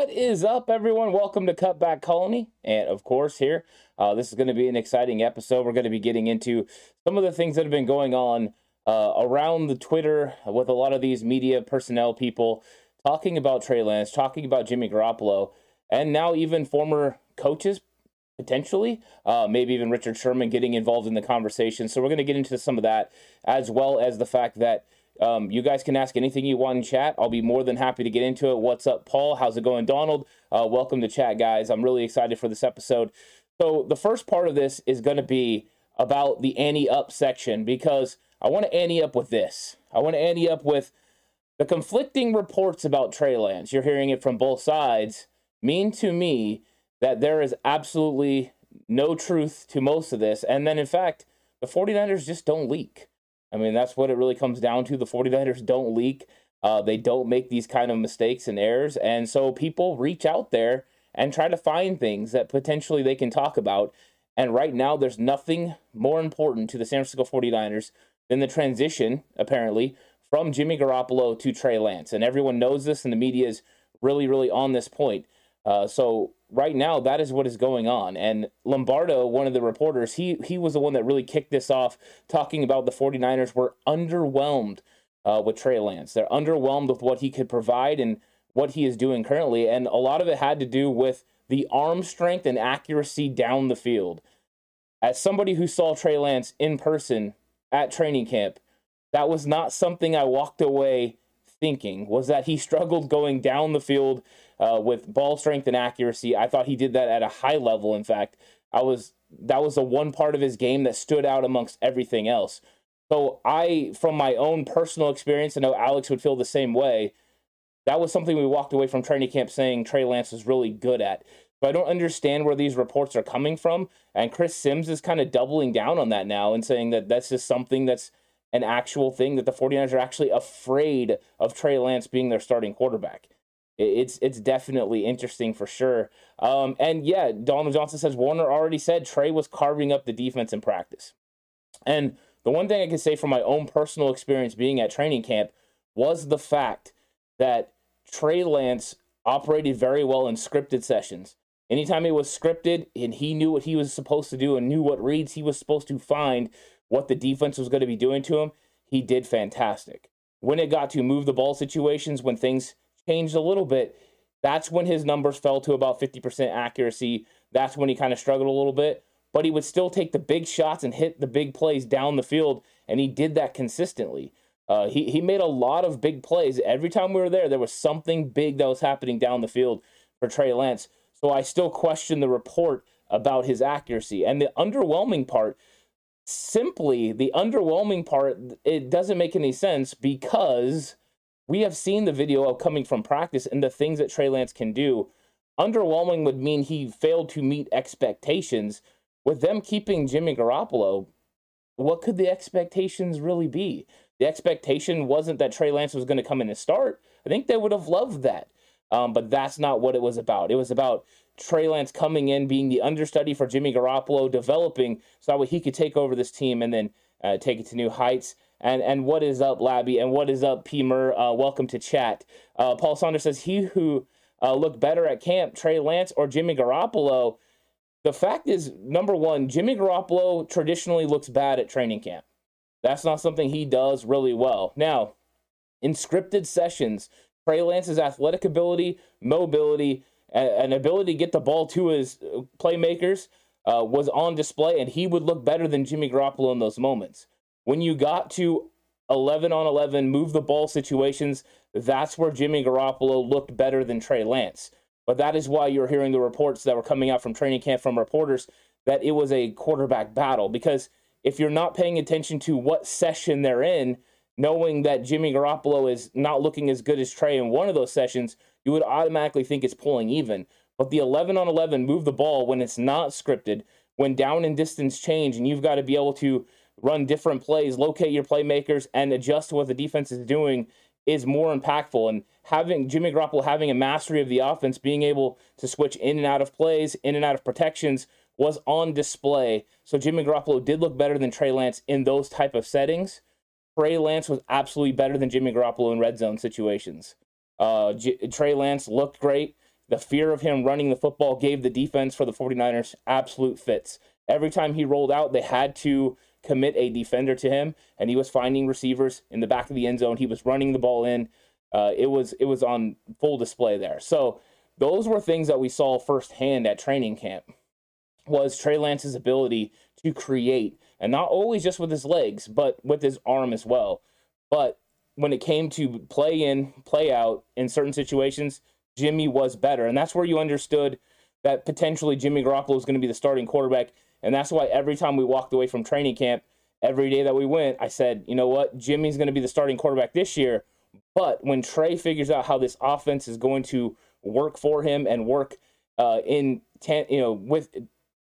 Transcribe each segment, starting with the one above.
What is up, everyone? Welcome to Cutback Colony. And of course, here, uh, this is going to be an exciting episode. We're going to be getting into some of the things that have been going on uh, around the Twitter with a lot of these media personnel people talking about Trey Lance, talking about Jimmy Garoppolo, and now even former coaches potentially, uh, maybe even Richard Sherman getting involved in the conversation. So we're going to get into some of that, as well as the fact that um, you guys can ask anything you want in chat. I'll be more than happy to get into it. What's up, Paul? How's it going, Donald? Uh, welcome to chat, guys. I'm really excited for this episode. So, the first part of this is going to be about the ante up section because I want to ante up with this. I want to ante up with the conflicting reports about Trey Lance. You're hearing it from both sides. Mean to me that there is absolutely no truth to most of this. And then, in fact, the 49ers just don't leak. I mean, that's what it really comes down to. The 49ers don't leak. Uh, they don't make these kind of mistakes and errors. And so people reach out there and try to find things that potentially they can talk about. And right now, there's nothing more important to the San Francisco 49ers than the transition, apparently, from Jimmy Garoppolo to Trey Lance. And everyone knows this, and the media is really, really on this point. Uh, so right now, that is what is going on. And Lombardo, one of the reporters, he he was the one that really kicked this off, talking about the 49ers were underwhelmed uh, with Trey Lance. They're underwhelmed with what he could provide and what he is doing currently. And a lot of it had to do with the arm strength and accuracy down the field. As somebody who saw Trey Lance in person at training camp, that was not something I walked away thinking was that he struggled going down the field uh, with ball strength and accuracy. I thought he did that at a high level. In fact, I was that was the one part of his game that stood out amongst everything else. So I, from my own personal experience, I know Alex would feel the same way. That was something we walked away from training camp saying Trey Lance was really good at. But I don't understand where these reports are coming from. And Chris Sims is kind of doubling down on that now and saying that that's just something that's an actual thing that the 49ers are actually afraid of Trey Lance being their starting quarterback. It's it's definitely interesting for sure. Um, and yeah, Donald Johnson says Warner already said Trey was carving up the defense in practice. And the one thing I can say from my own personal experience being at training camp was the fact that Trey Lance operated very well in scripted sessions. Anytime it was scripted and he knew what he was supposed to do and knew what reads he was supposed to find, what the defense was going to be doing to him, he did fantastic. When it got to move the ball situations, when things changed a little bit, that's when his numbers fell to about 50% accuracy. That's when he kind of struggled a little bit, but he would still take the big shots and hit the big plays down the field, and he did that consistently. Uh, he, he made a lot of big plays. Every time we were there, there was something big that was happening down the field for Trey Lance. So I still question the report about his accuracy. And the underwhelming part simply the underwhelming part, it doesn't make any sense because we have seen the video of coming from practice and the things that Trey Lance can do. Underwhelming would mean he failed to meet expectations. With them keeping Jimmy Garoppolo, what could the expectations really be? The expectation wasn't that Trey Lance was going to come in and start. I think they would have loved that. Um, but that's not what it was about. It was about Trey Lance coming in, being the understudy for Jimmy Garoppolo, developing so that way he could take over this team and then uh, take it to new heights. And and what is up, Labby? And what is up, Pemer? Uh, welcome to chat. Uh, Paul Saunders says he who uh, looked better at camp, Trey Lance or Jimmy Garoppolo. The fact is, number one, Jimmy Garoppolo traditionally looks bad at training camp. That's not something he does really well. Now, in scripted sessions, Trey Lance's athletic ability, mobility, an ability to get the ball to his uh, playmakers uh, was on display, and he would look better than Jimmy Garoppolo in those moments. When you got to 11 on 11, move the ball situations, that's where Jimmy Garoppolo looked better than Trey Lance. But that is why you're hearing the reports that were coming out from training camp from reporters that it was a quarterback battle. Because if you're not paying attention to what session they're in, knowing that Jimmy Garoppolo is not looking as good as Trey in one of those sessions, you would automatically think it's pulling even. But the 11 on 11 move the ball when it's not scripted, when down and distance change, and you've got to be able to run different plays, locate your playmakers, and adjust to what the defense is doing is more impactful. And having Jimmy Garoppolo having a mastery of the offense, being able to switch in and out of plays, in and out of protections, was on display. So Jimmy Garoppolo did look better than Trey Lance in those type of settings. Trey Lance was absolutely better than Jimmy Garoppolo in red zone situations. Uh, J- Trey Lance looked great. The fear of him running the football gave the defense for the 49ers absolute fits. Every time he rolled out, they had to commit a defender to him, and he was finding receivers in the back of the end zone. He was running the ball in. Uh, it was it was on full display there. So those were things that we saw firsthand at training camp. Was Trey Lance's ability to create, and not always just with his legs, but with his arm as well. But when it came to play in, play out in certain situations, Jimmy was better. And that's where you understood that potentially Jimmy Garoppolo was going to be the starting quarterback. And that's why every time we walked away from training camp, every day that we went, I said, you know what? Jimmy's going to be the starting quarterback this year. But when Trey figures out how this offense is going to work for him and work uh, in, ten, you know, with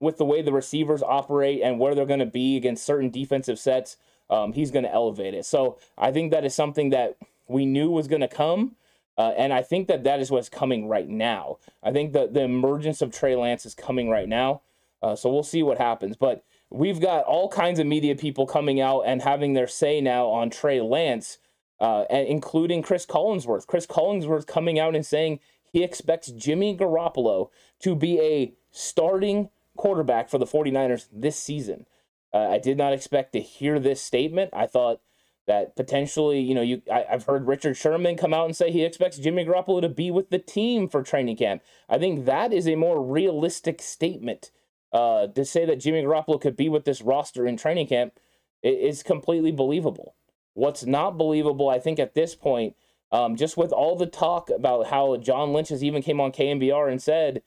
with the way the receivers operate and where they're going to be against certain defensive sets, um, he's going to elevate it. So I think that is something that we knew was going to come. Uh, and I think that that is what's coming right now. I think that the emergence of Trey Lance is coming right now. Uh, so we'll see what happens. But we've got all kinds of media people coming out and having their say now on Trey Lance, uh, including Chris Collinsworth. Chris Collinsworth coming out and saying he expects Jimmy Garoppolo to be a starting quarterback for the 49ers this season. Uh, I did not expect to hear this statement. I thought that potentially, you know, you I, have heard Richard Sherman come out and say he expects Jimmy Garoppolo to be with the team for training camp. I think that is a more realistic statement. Uh, to say that Jimmy Garoppolo could be with this roster in training camp is completely believable. What's not believable, I think, at this point, um, just with all the talk about how John Lynch has even came on KNBR and said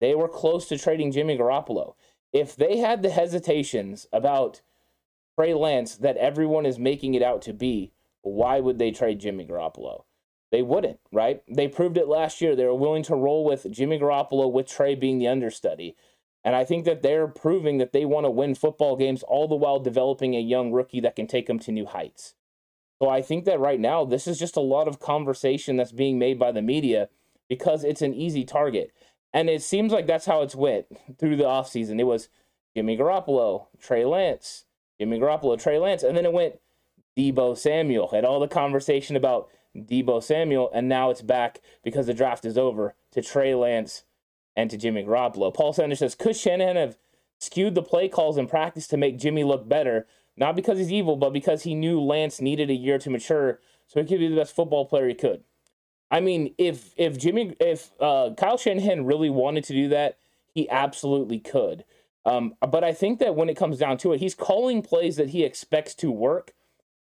they were close to trading Jimmy Garoppolo if they had the hesitations about Trey Lance that everyone is making it out to be, why would they trade Jimmy Garoppolo? They wouldn't, right? They proved it last year. They were willing to roll with Jimmy Garoppolo with Trey being the understudy. And I think that they're proving that they want to win football games all the while developing a young rookie that can take them to new heights. So I think that right now, this is just a lot of conversation that's being made by the media because it's an easy target. And it seems like that's how it's went through the offseason. It was Jimmy Garoppolo, Trey Lance, Jimmy Garoppolo, Trey Lance, and then it went Deebo Samuel. Had all the conversation about Deebo Samuel, and now it's back because the draft is over to Trey Lance and to Jimmy Garoppolo. Paul Sanders says, could Shanahan have skewed the play calls in practice to make Jimmy look better? Not because he's evil, but because he knew Lance needed a year to mature so he could be the best football player he could. I mean, if if Jimmy, if uh, Kyle Shanahan really wanted to do that, he absolutely could. Um, but I think that when it comes down to it, he's calling plays that he expects to work.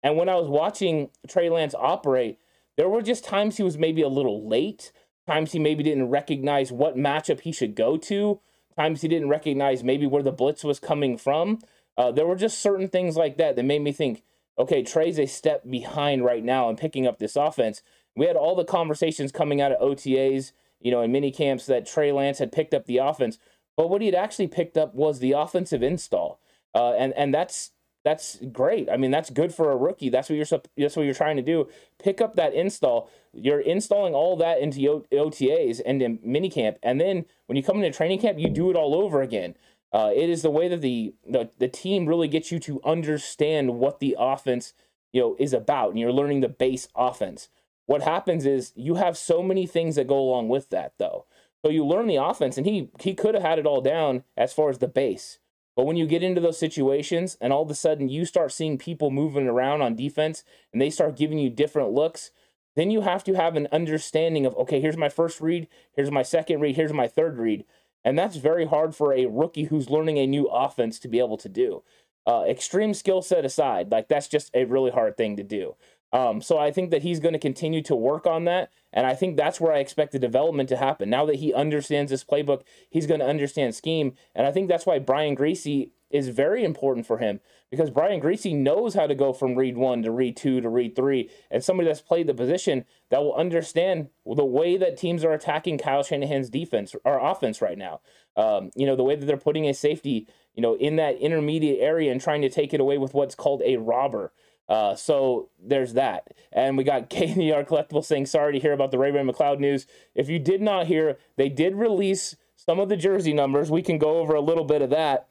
And when I was watching Trey Lance operate, there were just times he was maybe a little late, times he maybe didn't recognize what matchup he should go to, times he didn't recognize maybe where the blitz was coming from. Uh, there were just certain things like that that made me think, okay, Trey's a step behind right now in picking up this offense. We had all the conversations coming out of OTAs, you know, in mini camps that Trey Lance had picked up the offense, but what he had actually picked up was the offensive install, uh, and and that's that's great. I mean, that's good for a rookie. That's what you're that's what you're trying to do. Pick up that install. You're installing all that into OTAs and in minicamp, and then when you come into training camp, you do it all over again. Uh, it is the way that the, the the team really gets you to understand what the offense you know is about, and you're learning the base offense. What happens is you have so many things that go along with that, though. So you learn the offense, and he he could have had it all down as far as the base. But when you get into those situations and all of a sudden you start seeing people moving around on defense and they start giving you different looks, then you have to have an understanding of okay, here's my first read, here's my second read, here's my third read. And that's very hard for a rookie who's learning a new offense to be able to do. Uh, extreme skill set aside, like that's just a really hard thing to do. Um, so I think that he's going to continue to work on that. And I think that's where I expect the development to happen. Now that he understands this playbook, he's going to understand scheme. And I think that's why Brian Griese is very important for him because Brian Griese knows how to go from read one to read two to read three. And somebody that's played the position that will understand the way that teams are attacking Kyle Shanahan's defense or offense right now. Um, you know, the way that they're putting a safety, you know, in that intermediate area and trying to take it away with what's called a robber. Uh, so there's that. And we got KNDR Collectible saying, sorry to hear about the Ray Ray McCloud news. If you did not hear, they did release some of the jersey numbers. We can go over a little bit of that.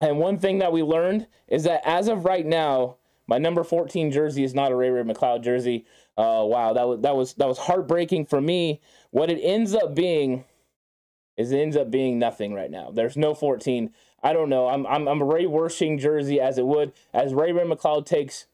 And one thing that we learned is that as of right now, my number 14 jersey is not a Ray Ray McCloud jersey. Uh, wow, that was that was that was heartbreaking for me. What it ends up being is it ends up being nothing right now. There's no 14. I don't know. I'm I'm I'm Ray Wersching jersey as it would as Ray Ray McCloud takes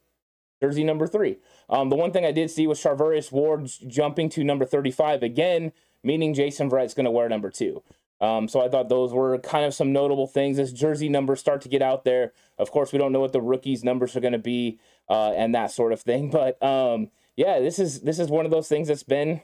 jersey number three. Um, the one thing I did see was Charvarius Ward jumping to number 35 again, meaning Jason Verrett's going to wear number two. Um, so I thought those were kind of some notable things as jersey numbers start to get out there. Of course, we don't know what the rookies' numbers are going to be uh, and that sort of thing. But um, yeah, this is this is one of those things that's been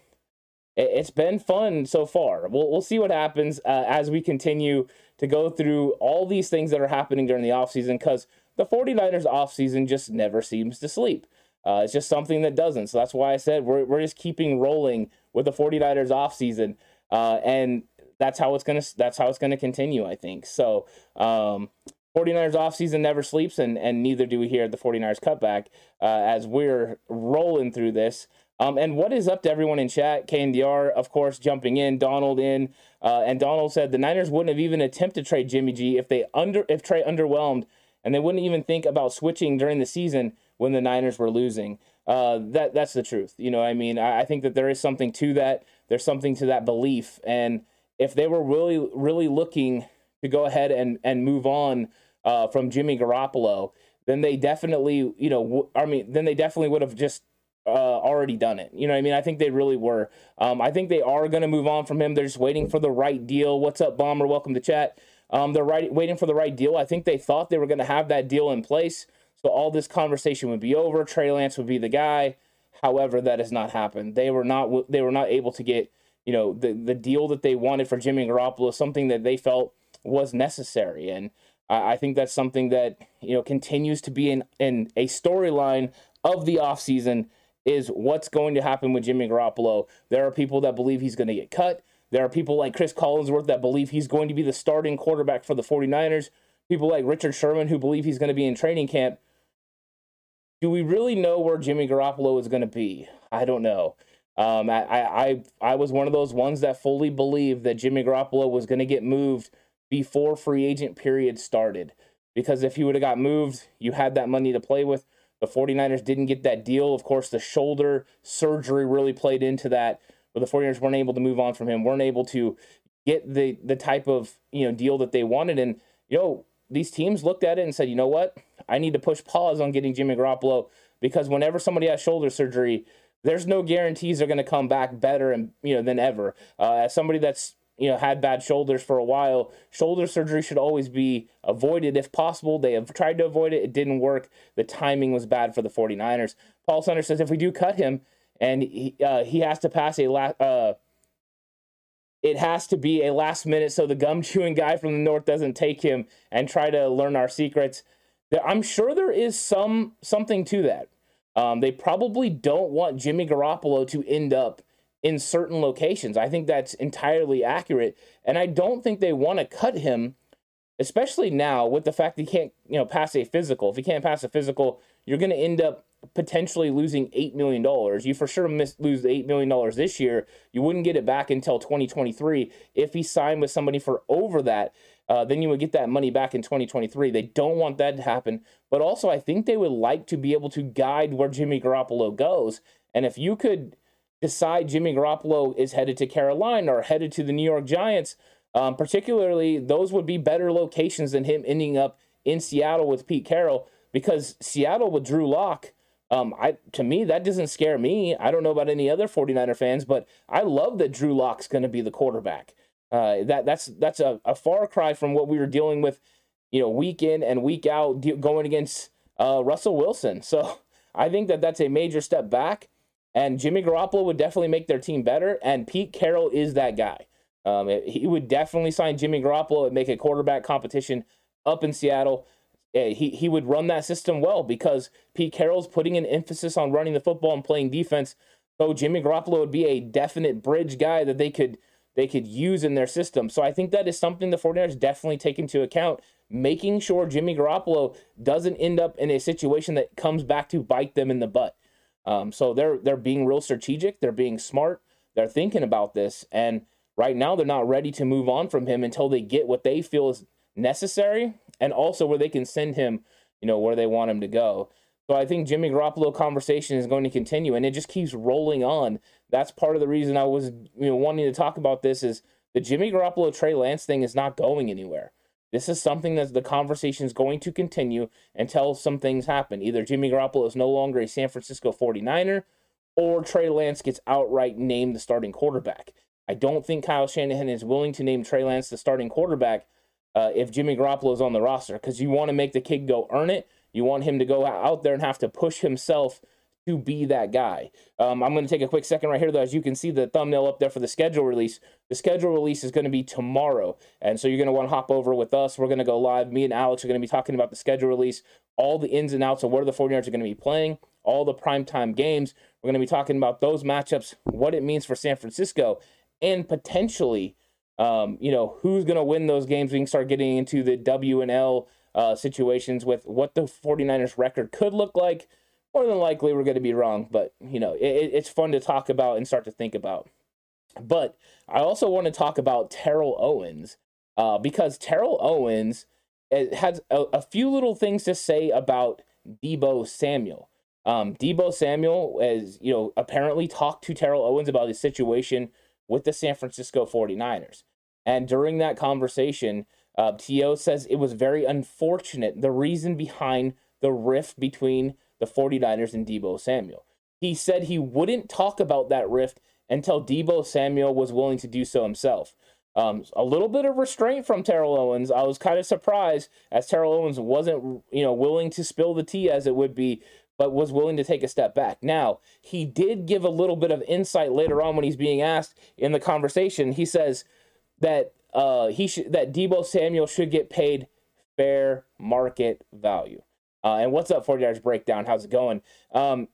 it's been fun so far. We'll, we'll see what happens uh, as we continue to go through all these things that are happening during the offseason because the 49ers offseason just never seems to sleep. Uh, it's just something that doesn't. So that's why I said we're, we're just keeping rolling with the 49ers offseason. Uh, and that's how it's gonna that's how it's gonna continue, I think. So um 49ers offseason never sleeps, and, and neither do we here at the 49ers cutback uh, as we're rolling through this. Um, and what is up to everyone in chat? KNDR, of course, jumping in, Donald in, uh, and Donald said the Niners wouldn't have even attempted to trade Jimmy G if they under if Trey underwhelmed, and they wouldn't even think about switching during the season when the Niners were losing. Uh, that that's the truth. You know, I mean, I, I think that there is something to that. There's something to that belief, and if they were really really looking to go ahead and and move on uh, from Jimmy Garoppolo, then they definitely, you know, w- I mean, then they definitely would have just uh, already done it. You know I mean? I think they really were. Um, I think they are going to move on from him. They're just waiting for the right deal. What's up, Bomber? Welcome to chat. Um, they're right, waiting for the right deal. I think they thought they were going to have that deal in place. So all this conversation would be over. Trey Lance would be the guy. However, that has not happened. They were not they were not able to get you know the the deal that they wanted for Jimmy Garoppolo, something that they felt was necessary. And I, I think that's something that you know continues to be in in a storyline of the offseason is what's going to happen with Jimmy Garoppolo. There are people that believe he's going to get cut. There are people like Chris Collinsworth that believe he's going to be the starting quarterback for the 49ers. People like Richard Sherman who believe he's going to be in training camp. Do we really know where Jimmy Garoppolo is going to be? I don't know. Um, I, I, I was one of those ones that fully believed that Jimmy Garoppolo was going to get moved before free agent period started. Because if he would have got moved, you had that money to play with. The 49ers didn't get that deal. Of course, the shoulder surgery really played into that, but the 49ers weren't able to move on from him, weren't able to get the the type of you know deal that they wanted. And you know, these teams looked at it and said, you know what? I need to push pause on getting Jimmy Garoppolo because whenever somebody has shoulder surgery, there's no guarantees they're going to come back better and you know than ever. Uh, as somebody that's you know, had bad shoulders for a while. Shoulder surgery should always be avoided if possible. They have tried to avoid it. It didn't work. The timing was bad for the 49ers. Paul Sunder says if we do cut him and he, uh, he has to pass a la- uh, it has to be a last minute so the gum chewing guy from the north doesn't take him and try to learn our secrets. I'm sure there is some something to that. Um, they probably don't want Jimmy Garoppolo to end up in certain locations. I think that's entirely accurate, and I don't think they want to cut him, especially now with the fact that he can't, you know, pass a physical. If he can't pass a physical, you're going to end up potentially losing $8 million. You for sure miss, lose the $8 million this year. You wouldn't get it back until 2023. If he signed with somebody for over that, uh, then you would get that money back in 2023. They don't want that to happen. But also, I think they would like to be able to guide where Jimmy Garoppolo goes. And if you could decide Jimmy Garoppolo is headed to Carolina or headed to the New York Giants, um, particularly, those would be better locations than him ending up in Seattle with Pete Carroll because Seattle with Drew Lock um, I to me that doesn't scare me. I don't know about any other 49er fans, but I love that Drew Lock's going to be the quarterback. Uh, that that's that's a, a far cry from what we were dealing with, you know, week in and week out de- going against uh, Russell Wilson. So I think that that's a major step back, and Jimmy Garoppolo would definitely make their team better. And Pete Carroll is that guy. Um, it, he would definitely sign Jimmy Garoppolo and make a quarterback competition up in Seattle. He, he would run that system well because Pete Carroll's putting an emphasis on running the football and playing defense. So Jimmy Garoppolo would be a definite bridge guy that they could they could use in their system. So I think that is something the 49ers definitely take into account, making sure Jimmy Garoppolo doesn't end up in a situation that comes back to bite them in the butt. Um, so they're they're being real strategic, they're being smart, they're thinking about this, and right now they're not ready to move on from him until they get what they feel is necessary and also where they can send him, you know, where they want him to go. So I think Jimmy Garoppolo conversation is going to continue and it just keeps rolling on. That's part of the reason I was you know wanting to talk about this is the Jimmy Garoppolo Trey Lance thing is not going anywhere. This is something that the conversation is going to continue until some things happen. Either Jimmy Garoppolo is no longer a San Francisco 49er or Trey Lance gets outright named the starting quarterback. I don't think Kyle Shanahan is willing to name Trey Lance the starting quarterback uh, if Jimmy Garoppolo is on the roster because you want to make the kid go earn it. You want him to go out there and have to push himself to be that guy. Um, I'm going to take a quick second right here, though. As you can see the thumbnail up there for the schedule release, the schedule release is going to be tomorrow. And so you're going to want to hop over with us. We're going to go live. Me and Alex are going to be talking about the schedule release, all the ins and outs of where the 49ers are going to be playing, all the primetime games. We're going to be talking about those matchups, what it means for San Francisco, and potentially um, you know, who's going to win those games. We can start getting into the W and L uh, situations with what the 49ers record could look like. More than likely, we're going to be wrong, but, you know, it, it's fun to talk about and start to think about. But I also want to talk about Terrell Owens uh, because Terrell Owens eh, has a, a, few little things to say about Deebo Samuel. Um, Deebo Samuel, as you know, apparently talked to Terrell Owens about his situation with the San Francisco 49ers. And during that conversation, uh, T.O. says it was very unfortunate the reason behind the rift between the 49ers and Deebo Samuel. He said he wouldn't talk about that rift until Deebo Samuel was willing to do so himself. Um, a little bit of restraint from Terrell Owens. I was kind of surprised as Terrell Owens wasn't, you know, willing to spill the tea as it would be, but was willing to take a step back. Now, he did give a little bit of insight later on when he's being asked in the conversation. He says, that uh, he should that Deebo Samuel should get paid fair market value. Uh, and what's up, 40 yards breakdown? How's it going? Um,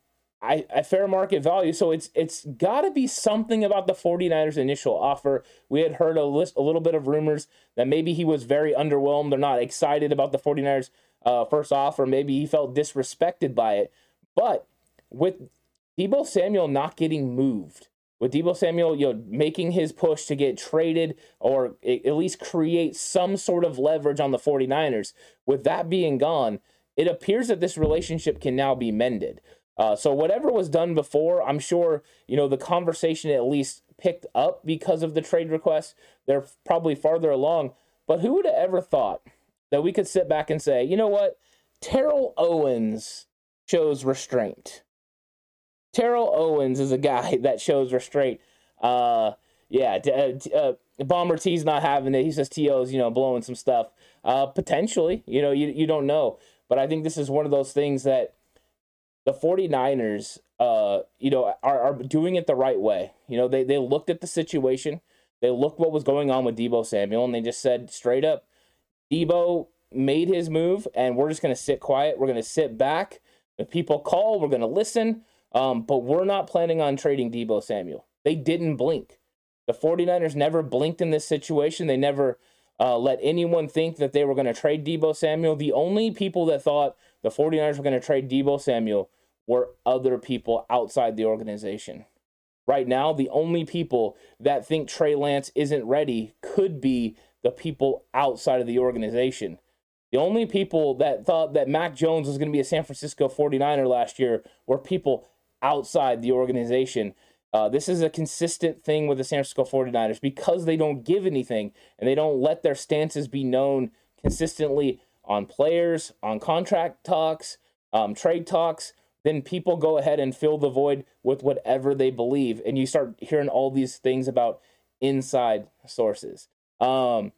I, I fair market value. So it's it's got to be something about the 49ers initial offer. We had heard a list a little bit of rumors that maybe he was very underwhelmed or not excited about the 49ers uh, first offer. Maybe he felt disrespected by it. But with Deebo Samuel not getting moved, with Deebo Samuel, you know, making his push to get traded or at least create some sort of leverage on the 49ers, with that being gone, it appears that this relationship can now be mended. Uh, so whatever was done before, I'm sure, you know, the conversation at least picked up because of the trade request. They're probably farther along. But who would have ever thought that we could sit back and say, you know what? Terrell Owens shows restraint. Terrell Owens is a guy that shows restraint. Uh, yeah, uh, uh, Bomber T's not having it. He says T.O.'s, you know, blowing some stuff. Uh, potentially, you know, you, you don't know. But I think this is one of those things that the 49ers, uh, you know, are, are doing it the right way. You know, they, they looked at the situation. They looked what was going on with Deebo Samuel and they just said straight up, Deebo made his move and we're just going to sit quiet. We're going to sit back. If people call, we're going to listen. Um, but we're not planning on trading Deebo Samuel. They didn't blink. The 49ers never blinked in this situation. They never uh, let anyone think that they were going to trade Deebo Samuel. The only people that thought the 49ers were going to trade Deebo Samuel were other people outside the organization. Right now, the only people that think Trey Lance isn't ready could be the people outside of the organization. The only people that thought that Mac Jones was going to be a San Francisco 49er last year were people outside the organization. Uh, this is a consistent thing with the San Francisco 49ers because they don't give anything and they don't let their stances be known consistently on players, on contract talks, um, trade talks. Then people go ahead and fill the void with whatever they believe. And you start hearing all these things about inside sources. Um,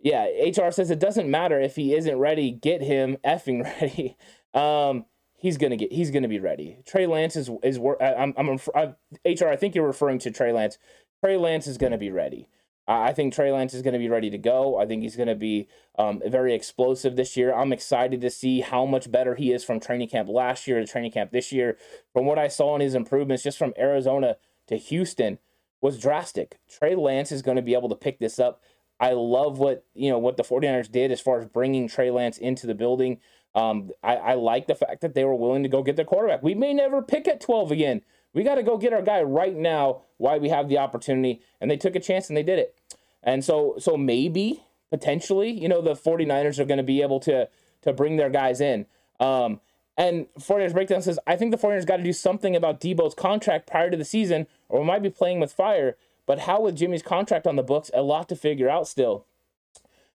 yeah, HR says it doesn't matter if he isn't ready, get him effing ready. Um, he's gonna get he's gonna be ready. Trey Lance is is I'm I'm I, HR. I think you're referring to Trey Lance. Trey Lance is gonna be ready. I think Trey Lance is going to be ready to go. I think he's going to be um, very explosive this year. I'm excited to see how much better he is from training camp last year to training camp this year. From what I saw in his improvements, just from Arizona to Houston, was drastic. Trey Lance is going to be able to pick this up. I love what you know what the 49ers did as far as bringing Trey Lance into the building. Um, I, I like the fact that they were willing to go get their quarterback. We may never pick at 12 again. We got to go get our guy right now while we have the opportunity. And they took a chance and they did it. And so, so maybe potentially, you know, the 49ers are going to be able to to bring their guys in. Um, and 49ers Breakdown says, I think the 49ers got to do something about Deebo's contract prior to the season, or we might be playing with fire. But how with Jimmy's contract on the books, a lot to figure out still.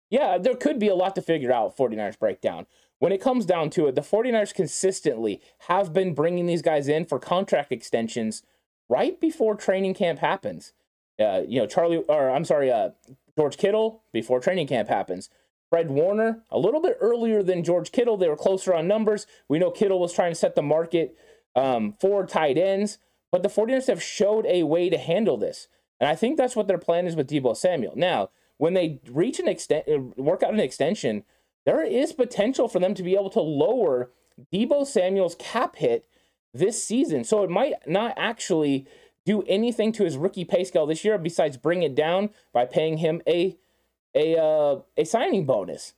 Yeah, there could be a lot to figure out, 49ers Breakdown when it comes down to it, the 49ers consistently have been bringing these guys in for contract extensions right before training camp happens. Uh, you know, Charlie, or I'm sorry, uh, George Kittle before training camp happens. Fred Warner, a little bit earlier than George Kittle. They were closer on numbers. We know Kittle was trying to set the market um, for tight ends, but the 49ers have showed a way to handle this. And I think that's what their plan is with Deebo Samuel. Now, when they reach an extent, work out an extension, there is potential for them to be able to lower Deebo Samuel's cap hit this season. So it might not actually do anything to his rookie pay scale this year besides bring it down by paying him a a uh, a signing bonus.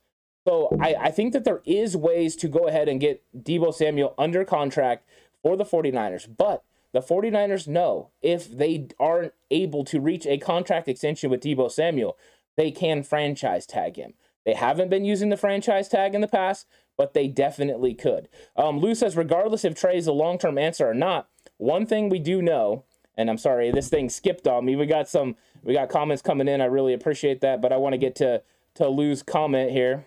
So I, I think that there is ways to go ahead and get Deebo Samuel under contract for the 49ers. But the 49ers know if they aren't able to reach a contract extension with Deebo Samuel, they can franchise tag him. They haven't been using the franchise tag in the past, but they definitely could. Um, Lou says, regardless if Trey is a long term answer or not, one thing we do know, and I'm sorry, this thing skipped on me. We got some, we got comments coming in. I really appreciate that, but I want to get to to Lou's comment here.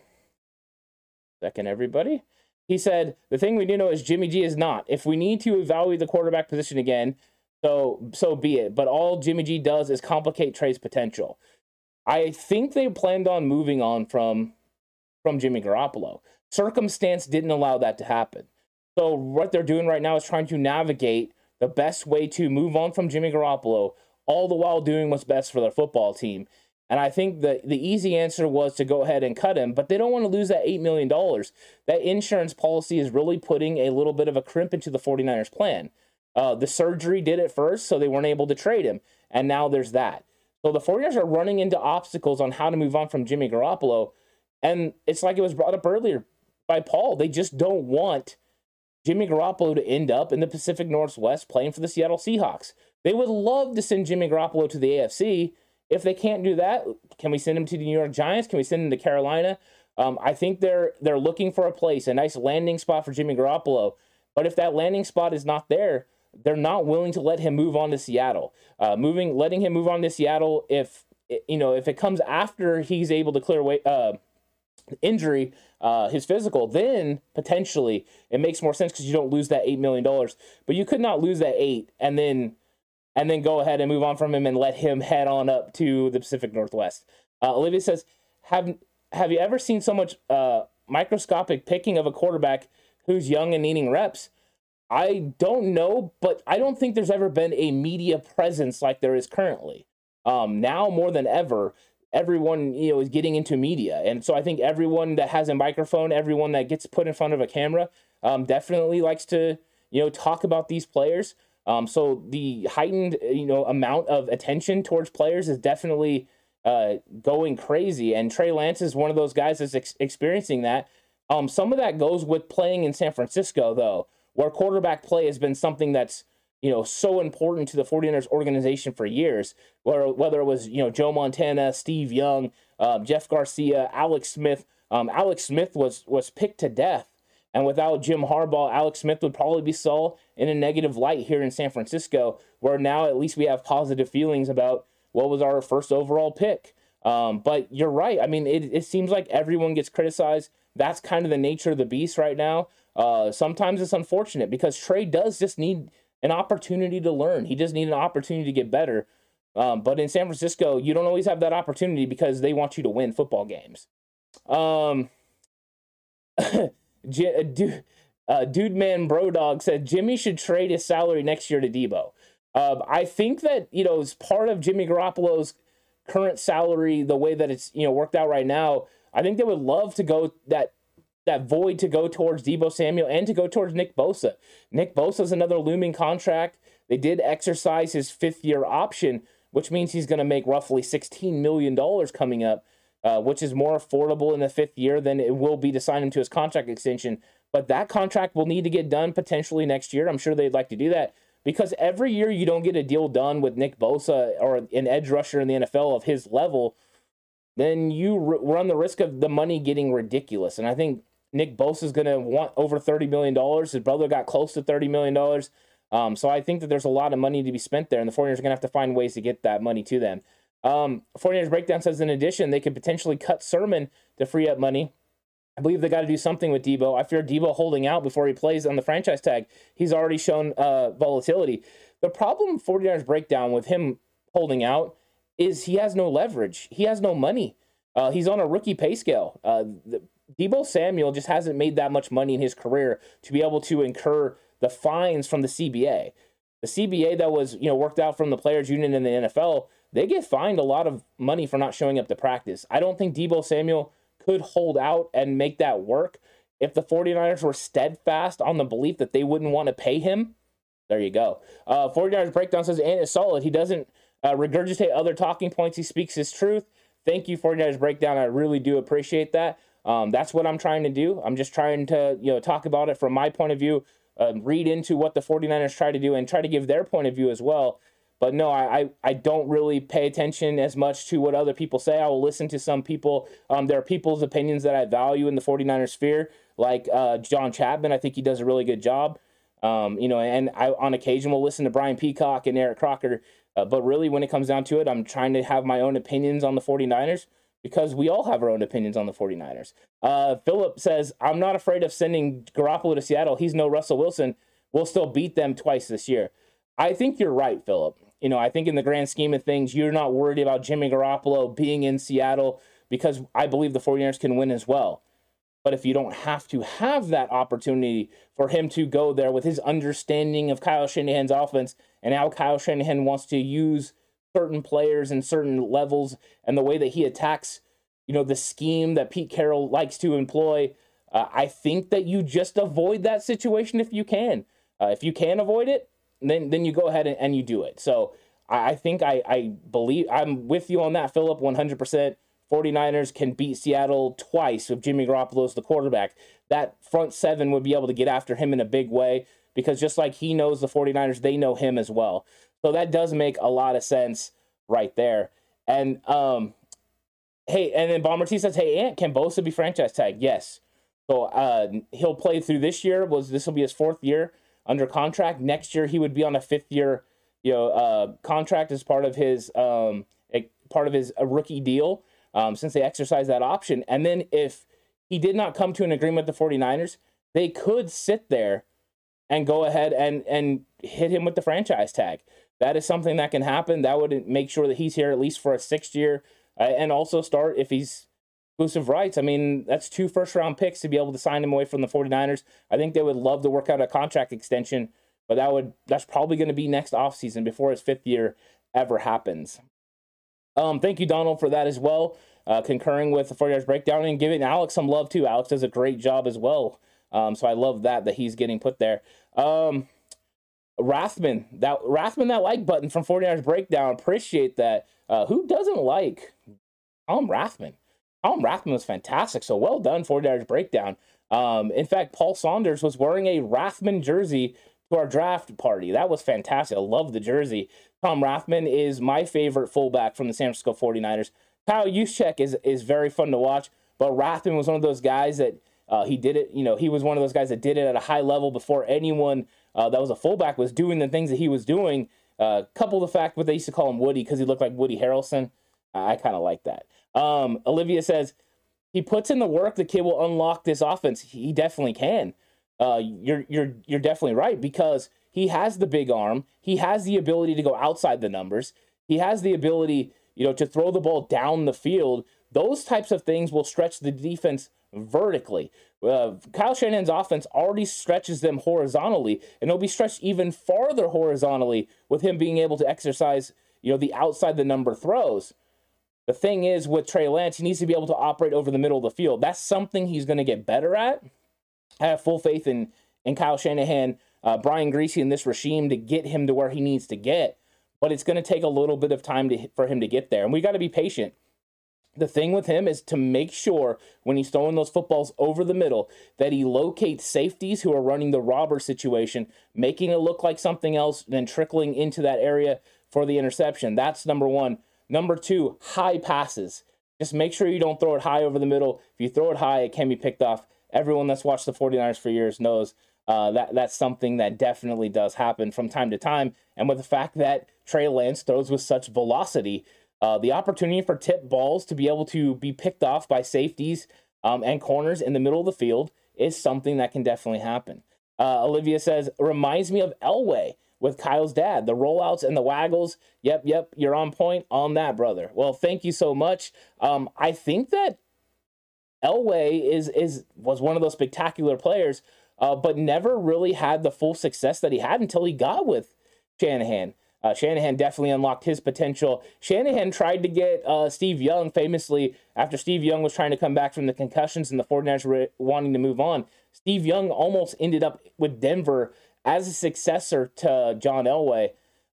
Second, everybody. He said the thing we do know is Jimmy G is not. If we need to evaluate the quarterback position again, so so be it. But all Jimmy G does is complicate Trey's potential. I think they planned on moving on from from Jimmy Garoppolo. Circumstance didn't allow that to happen. So what they're doing right now is trying to navigate the best way to move on from Jimmy Garoppolo, all the while doing what's best for their football team. And I think the, the easy answer was to go ahead and cut him, but they don't want to lose that $8 million. That insurance policy is really putting a little bit of a crimp into the 49ers plan. Uh, the surgery did it first, so they weren't able to trade him. And now there's that. So the 49ers are running into obstacles on how to move on from Jimmy Garoppolo. And it's like it was brought up earlier by Paul. They just don't want Jimmy Garoppolo to end up in the Pacific Northwest playing for the Seattle Seahawks. They would love to send Jimmy Garoppolo to the AFC. If they can't do that, can we send him to the New York Giants? Can we send him to Carolina? Um, I think they're they're looking for a place, a nice landing spot for Jimmy Garoppolo. But if that landing spot is not there, they're not willing to let him move on to Seattle. Uh, moving, letting him move on to Seattle if you know if it comes after he's able to clear away uh, injury, uh, his physical, then potentially it makes more sense because you don't lose that eight million dollars. But you could not lose that eight and then and then go ahead and move on from him and let him head on up to the Pacific Northwest. Uh, Olivia says, "Have have you ever seen so much uh, microscopic picking of a quarterback who's young and needing reps?" I don't know, but I don't think there's ever been a media presence like there is currently. Um, now more than ever, everyone you know is getting into media, and so I think everyone that has a microphone, everyone that gets put in front of a camera, um, definitely likes to you know talk about these players. Um, so the heightened you know amount of attention towards players is definitely uh, going crazy, and Trey Lance is one of those guys that's ex- experiencing that. Um, some of that goes with playing in San Francisco, though, where quarterback play has been something that's you know so important to the 49ers organization for years where whether it was you know Joe Montana, Steve Young, um, Jeff Garcia, Alex Smith. Um, Alex Smith was was picked to death, and without Jim Harbaugh, Alex Smith would probably be saw in a negative light here in San Francisco. Where now at least we have positive feelings about what was our first overall pick. Um, but you're right. I mean, it, it seems like everyone gets criticized. That's kind of the nature of the beast right now. Uh, sometimes it's unfortunate because Trey does just need an opportunity to learn. He just need an opportunity to get better. Um, but in San Francisco, you don't always have that opportunity because they want you to win football games. Um, dude, uh, dude man bro dog said Jimmy should trade his salary next year to Deebo. Um, I think that you know as part of Jimmy Garoppolo's current salary, the way that it's you know worked out right now, I think they would love to go that that void to go towards Deebo Samuel and to go towards Nick Bosa. Nick Bosa is another looming contract. They did exercise his fifth year option, which means he's going to make roughly $16 million coming up, uh, which is more affordable in the fifth year than it will be to sign him to his contract extension. But that contract will need to get done potentially next year. I'm sure they'd like to do that because every year you don't get a deal done with Nick Bosa or an edge rusher in the NFL of his level, then you run the risk of the money getting ridiculous. And I think Nick Bosa is going to want over $30 million. His brother got close to $30 million. Um, so I think that there's a lot of money to be spent there, and the 49ers are going to have to find ways to get that money to them. Um, 49ers Breakdown says, in addition, they could potentially cut Sermon to free up money. I believe they got to do something with Deebo. I fear Deebo holding out before he plays on the franchise tag. He's already shown uh, volatility. The problem 49ers Breakdown with him holding out is he has no leverage. He has no money. Uh, he's on a rookie pay scale. Uh, the, Deebo Samuel just hasn't made that much money in his career to be able to incur the fines from the CBA. The CBA that was, you know, worked out from the players union in the NFL, they get fined a lot of money for not showing up to practice. I don't think Deebo Samuel could hold out and make that work if the 49ers were steadfast on the belief that they wouldn't want to pay him. There you go. Uh, 49ers breakdown says, and is solid. He doesn't uh, regurgitate other talking points. He speaks his truth. Thank you, 49ers breakdown. I really do appreciate that. Um, that's what I'm trying to do. I'm just trying to, you know, talk about it from my point of view, uh, read into what the 49ers try to do and try to give their point of view as well. But no, I, I, I don't really pay attention as much to what other people say. I will listen to some people. Um, there are people's opinions that I value in the 49ers sphere, like uh, John Chapman. I think he does a really good job. Um, you know, and I on occasion will listen to Brian Peacock and Eric Crocker. Uh, but really, when it comes down to it, I'm trying to have my own opinions on the 49ers because we all have our own opinions on the 49ers. Uh, Philip says, I'm not afraid of sending Garoppolo to Seattle. He's no Russell Wilson. We'll still beat them twice this year. I think you're right, Philip. You know, I think in the grand scheme of things, you're not worried about Jimmy Garoppolo being in Seattle because I believe the 49ers can win as well. But if you don't have to have that opportunity for him to go there with his understanding of Kyle Shanahan's offense and how Kyle Shanahan wants to use certain players and certain levels and the way that he attacks, you know, the scheme that Pete Carroll likes to employ. Uh, I think that you just avoid that situation if you can. Uh, if you can avoid it, then then you go ahead and, and you do it. So I, I think I, I believe I'm with you on that, Philip, 100%. 49ers can beat Seattle twice with Jimmy Garoppolo as the quarterback. That front seven would be able to get after him in a big way because just like he knows the 49ers, they know him as well. So that does make a lot of sense right there. And um, hey, and then Bomber T says, "Hey, Ant, can Bosa be franchise tag?" Yes. So uh, he'll play through this year. Was this will be his fourth year under contract? Next year he would be on a fifth year, you know, uh, contract as part of his um, a, part of his a rookie deal. Um, since they exercised that option, and then if he did not come to an agreement with the 49ers, they could sit there and go ahead and and hit him with the franchise tag that is something that can happen. That would make sure that he's here at least for a sixth year uh, and also start if he's exclusive rights. I mean, that's two first round picks to be able to sign him away from the 49ers. I think they would love to work out a contract extension, but that would that's probably going to be next offseason before his fifth year ever happens. Um, thank you, Donald, for that as well. Uh, concurring with the 40 yards breakdown and giving Alex some love too. Alex does a great job as well. Um, so I love that that he's getting put there. Um, Rathman, that Rathman, that like button from 40 yards breakdown. Appreciate that. Uh, who doesn't like Tom Rathman? Tom Rathman was fantastic. So well done, 40 yards breakdown. Um, in fact, Paul Saunders was wearing a Rathman jersey to our draft party. That was fantastic. I love the jersey. Tom Rathman is my favorite fullback from the San Francisco 49ers. Kyle Juszczyk is is very fun to watch, but Rathman was one of those guys that uh, he did it. You know, he was one of those guys that did it at a high level before anyone uh, that was a fullback was doing the things that he was doing. Uh, couple the fact what they used to call him Woody because he looked like Woody Harrelson. I kind of like that. Um, Olivia says he puts in the work. The kid will unlock this offense. He definitely can. Uh, you're you're you're definitely right because he has the big arm. He has the ability to go outside the numbers. He has the ability, you know, to throw the ball down the field. Those types of things will stretch the defense vertically. Uh, Kyle Shanahan's offense already stretches them horizontally, and it'll be stretched even farther horizontally with him being able to exercise, you know, the outside the number throws. The thing is, with Trey Lance, he needs to be able to operate over the middle of the field. That's something he's going to get better at. I have full faith in in Kyle Shanahan, uh, Brian Griese, and this regime to get him to where he needs to get. But it's going to take a little bit of time to, for him to get there, and we got to be patient. The thing with him is to make sure when he's throwing those footballs over the middle that he locates safeties who are running the robber situation, making it look like something else, then trickling into that area for the interception. That's number one. Number two, high passes. Just make sure you don't throw it high over the middle. If you throw it high, it can be picked off everyone that's watched the 49ers for years knows uh, that that's something that definitely does happen from time to time. And with the fact that Trey Lance throws with such velocity, uh, the opportunity for tip balls to be able to be picked off by safeties um, and corners in the middle of the field is something that can definitely happen. Uh, Olivia says, reminds me of Elway with Kyle's dad. The rollouts and the waggles. Yep, yep, you're on point on that, brother. Well, thank you so much. Um, I think that Elway is is was one of those spectacular players, uh, but never really had the full success that he had until he got with Shanahan. Uh, Shanahan definitely unlocked his potential. Shanahan tried to get uh, Steve Young famously after Steve Young was trying to come back from the concussions and the 49ers were wanting to move on. Steve Young almost ended up with Denver as a successor to John Elway.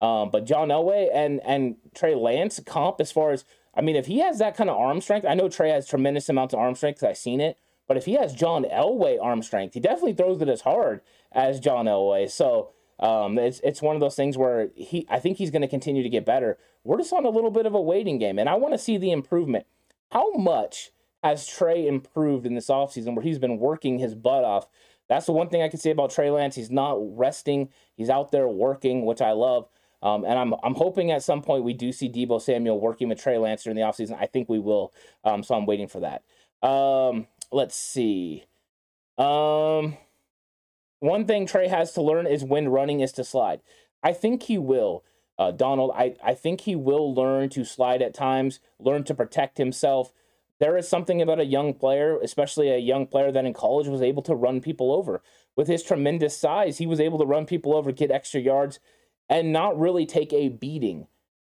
Um, but John Elway and and Trey Lance comp as far as I mean, if he has that kind of arm strength, I know Trey has tremendous amounts of arm strength because I've seen it. But if he has John Elway arm strength, he definitely throws it as hard as John Elway. So um, it's it's one of those things where he I think he's going to continue to get better. We're just on a little bit of a waiting game, and I want to see the improvement. How much has Trey improved in this offseason where he's been working his butt off? That's the one thing I can say about Trey Lance. He's not resting. He's out there working, which I love. Um, and I'm I'm hoping at some point we do see Deebo Samuel working with Trey Lance in the offseason. I think we will. Um, so I'm waiting for that. Um, let's see. Um, one thing Trey has to learn is when running is to slide. I think he will. Uh, Donald, I, I think he will learn to slide at times, learn to protect himself. There is something about a young player, especially a young player that in college was able to run people over. With his tremendous size, he was able to run people over, get extra yards, and not really take a beating.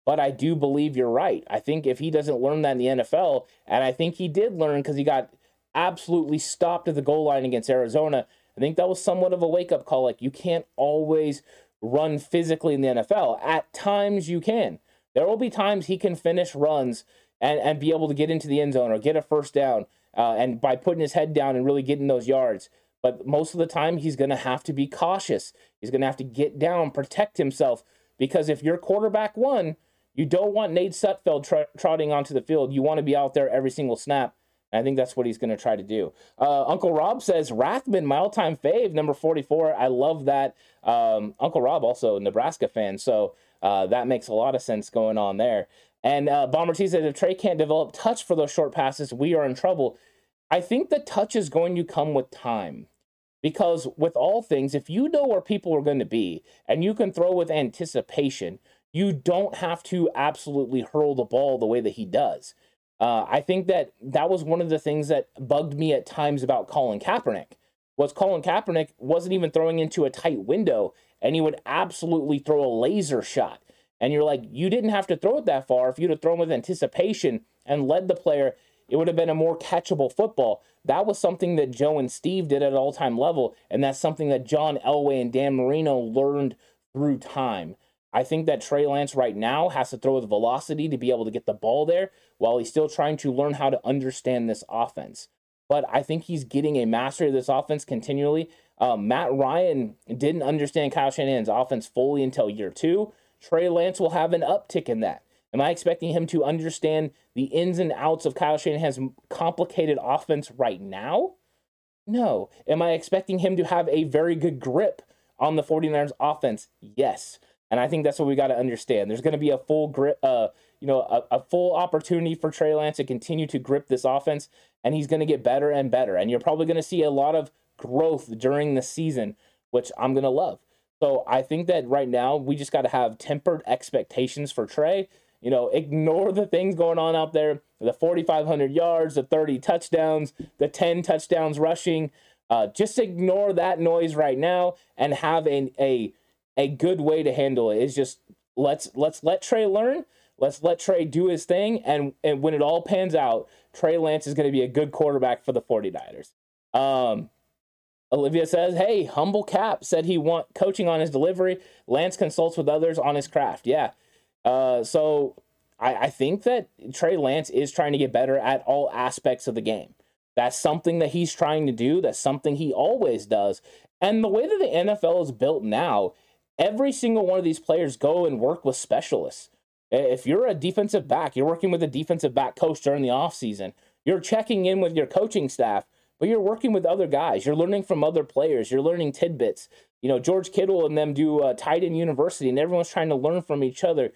But I do believe you're right. I think if he doesn't learn that in the NFL, and I think he did learn because he got absolutely stopped at the goal line against Arizona, I think that was somewhat of a wake up call. Like, you can't always run physically in the NFL. At times, you can. There will be times he can finish runs and, and be able to get into the end zone or get a first down. Uh, and by putting his head down and really getting those yards. But most of the time, he's going to have to be cautious. He's going to have to get down, protect himself. Because if you're quarterback one, you don't want Nate Sudfeld tr- trotting onto the field. You want to be out there every single snap. I think that's what he's going to try to do. Uh, Uncle Rob says Rathman, my all-time fave, number 44. I love that. Um, Uncle Rob also a Nebraska fan, so uh, that makes a lot of sense going on there. And uh, Bomber T says if Trey can't develop touch for those short passes, we are in trouble. I think the touch is going to come with time. Because with all things, if you know where people are going to be and you can throw with anticipation, you don't have to absolutely hurl the ball the way that he does. Uh, I think that that was one of the things that bugged me at times about Colin Kaepernick. Was Colin Kaepernick wasn't even throwing into a tight window, and he would absolutely throw a laser shot. And you're like, you didn't have to throw it that far. If you'd have thrown with anticipation and led the player, it would have been a more catchable football. That was something that Joe and Steve did at all time level. And that's something that John Elway and Dan Marino learned through time. I think that Trey Lance right now has to throw with velocity to be able to get the ball there while he's still trying to learn how to understand this offense. But I think he's getting a mastery of this offense continually. Um, Matt Ryan didn't understand Kyle Shanahan's offense fully until year two. Trey Lance will have an uptick in that. Am I expecting him to understand the ins and outs of Kyle Shanahan's complicated offense right now? No. Am I expecting him to have a very good grip on the 49ers offense? Yes. And I think that's what we got to understand. There's going to be a full grip, uh, you know, a, a, full opportunity for Trey Lance to continue to grip this offense, and he's going to get better and better. And you're probably going to see a lot of growth during the season, which I'm going to love. So I think that right now we just got to have tempered expectations for Trey. You know, ignore the things going on out there the 4,500 yards, the 30 touchdowns, the 10 touchdowns rushing. Uh, just ignore that noise right now and have a, a a good way to handle it. Is just let's let's let Trey learn. Let's let Trey do his thing. And, and when it all pans out, Trey Lance is going to be a good quarterback for the 49ers. Um, Olivia says, Hey, humble cap said he want coaching on his delivery. Lance consults with others on his craft. Yeah. Uh, so I, I think that Trey Lance is trying to get better at all aspects of the game. That's something that he's trying to do. That's something he always does. And the way that the NFL is built now, every single one of these players go and work with specialists. If you're a defensive back, you're working with a defensive back coach during the offseason. You're checking in with your coaching staff, but you're working with other guys. You're learning from other players. You're learning tidbits. You know, George Kittle and them do uh, tight end university, and everyone's trying to learn from each other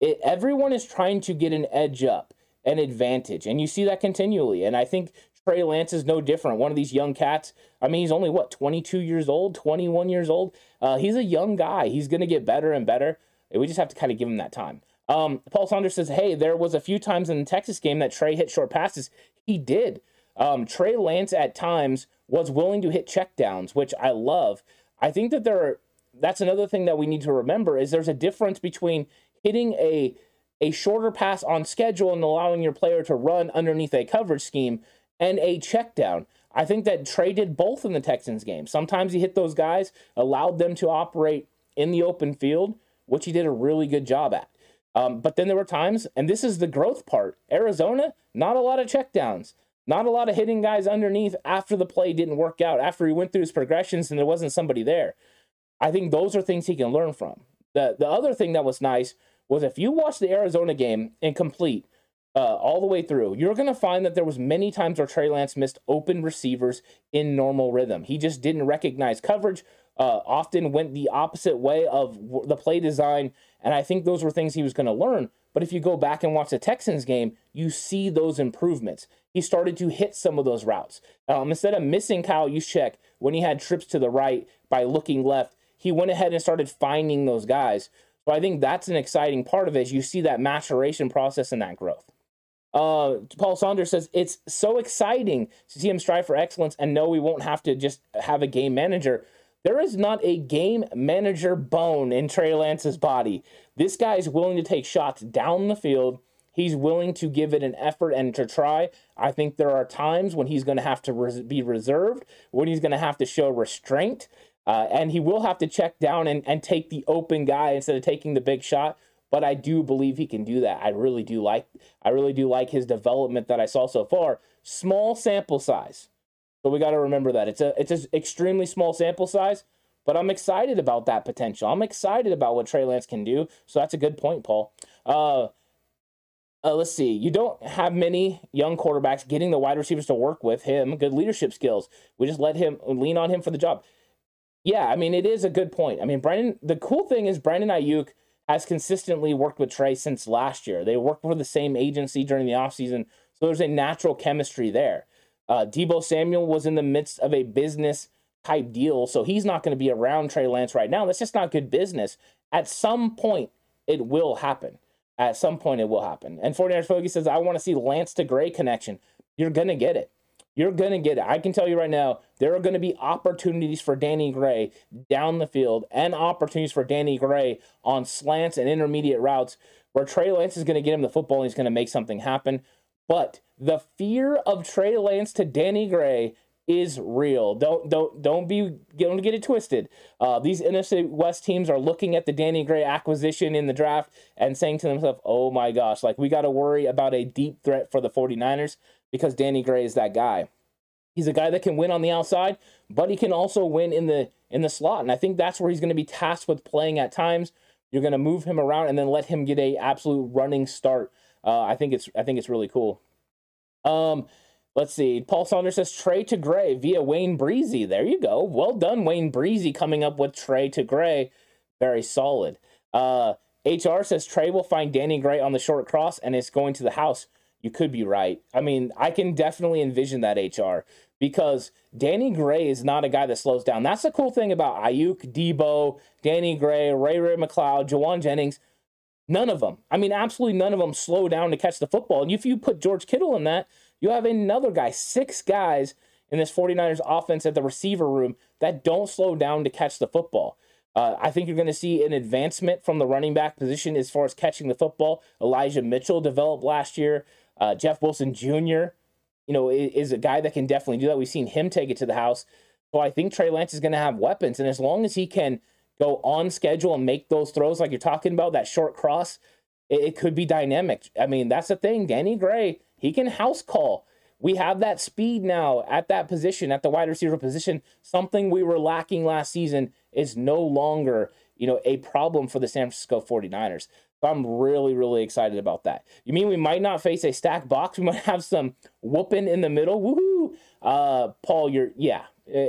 it, everyone is trying to get an edge up, an advantage, and you see that continually. And I think Trey Lance is no different. One of these young cats. I mean, he's only what 22 years old, 21 years old. Uh, he's a young guy. He's going to get better and better. We just have to kind of give him that time. Um, Paul Saunders says, "Hey, there was a few times in the Texas game that Trey hit short passes. He did. Um, Trey Lance at times was willing to hit checkdowns, which I love. I think that there are. That's another thing that we need to remember is there's a difference between hitting a a shorter pass on schedule and allowing your player to run underneath a coverage scheme and a check down. I think that Trey did both in the Texans game. Sometimes he hit those guys, allowed them to operate in the open field, which he did a really good job at. Um, but then there were times, and this is the growth part Arizona, not a lot of checkdowns, not a lot of hitting guys underneath after the play didn't work out, after he went through his progressions and there wasn't somebody there. I think those are things he can learn from. The, the other thing that was nice was if you watch the Arizona game incomplete uh, all the way through, you're going to find that there was many times where Trey Lance missed open receivers in normal rhythm. He just didn't recognize coverage. Uh, often went the opposite way of the play design, and I think those were things he was going to learn. But if you go back and watch the Texans game, you see those improvements. He started to hit some of those routes. Um, instead of missing Kyle Juszczyk when he had trips to the right by looking left, he went ahead and started finding those guys. So I think that's an exciting part of it. Is you see that maturation process and that growth. Uh, Paul Saunders says it's so exciting to see him strive for excellence and know we won't have to just have a game manager. There is not a game manager bone in Trey Lance's body. This guy is willing to take shots down the field. He's willing to give it an effort and to try. I think there are times when he's going to have to res- be reserved, when he's going to have to show restraint. Uh, and he will have to check down and, and take the open guy instead of taking the big shot. But I do believe he can do that. I really do like I really do like his development that I saw so far. Small sample size. So we got to remember that. It's a it's an extremely small sample size, but I'm excited about that potential. I'm excited about what Trey Lance can do. So that's a good point, Paul. Uh, uh, let's see. You don't have many young quarterbacks getting the wide receivers to work with him. Good leadership skills. We just let him lean on him for the job. Yeah, I mean, it is a good point. I mean, Brandon, the cool thing is Brandon Aiyuk has consistently worked with Trey since last year. They worked for the same agency during the offseason, so there's a natural chemistry there. Uh, Deebo Samuel was in the midst of a business type deal, so he's not going to be around Trey Lance right now. That's just not good business. At some point, it will happen. At some point, it will happen. And 49ers Fogey says, I want to see Lance to Gray connection. You're going to get it. You're going to get it. I can tell you right now, there are going to be opportunities for Danny Gray down the field and opportunities for Danny Gray on slants and intermediate routes where Trey Lance is going to get him the football and he's going to make something happen. But the fear of Trey Lance to Danny Gray is real. Don't don't don't be don't get it twisted. Uh, these NFC West teams are looking at the Danny Gray acquisition in the draft and saying to themselves, "Oh my gosh, like we got to worry about a deep threat for the 49ers because Danny Gray is that guy. He's a guy that can win on the outside, but he can also win in the in the slot. And I think that's where he's going to be tasked with playing at times. You're going to move him around and then let him get a absolute running start. Uh, I think it's I think it's really cool. Um, let's see. Paul Saunders says Trey to Gray via Wayne Breezy. There you go. Well done, Wayne Breezy, coming up with Trey to Gray. Very solid. Uh, HR says Trey will find Danny Gray on the short cross and it's going to the house you could be right. I mean, I can definitely envision that HR because Danny Gray is not a guy that slows down. That's the cool thing about Aiyuk, Deebo, Danny Gray, Ray Ray McCloud, Jauan Jennings. None of them. I mean, absolutely none of them slow down to catch the football. And if you put George Kittle in that, you have another guy, six guys in this 49ers offense at the receiver room that don't slow down to catch the football. Uh, I think you're going to see an advancement from the running back position as far as catching the football. Elijah Mitchell developed last year. Uh, Jeff Wilson Jr., you know, is, is, a guy that can definitely do that. We've seen him take it to the house. So I think Trey Lance is going to have weapons. And as long as he can go on schedule and make those throws like you're talking about, that short cross, it, it could be dynamic. I mean, that's the thing. Danny Gray, he can house call. We have that speed now at that position, at the wide receiver position. Something we were lacking last season is no longer, you know, a problem for the San Francisco 49ers. So I'm really, really excited about that. You mean we might not face a stack box? We might have some whooping in the middle. Woohoo! Uh, Paul, you're yeah,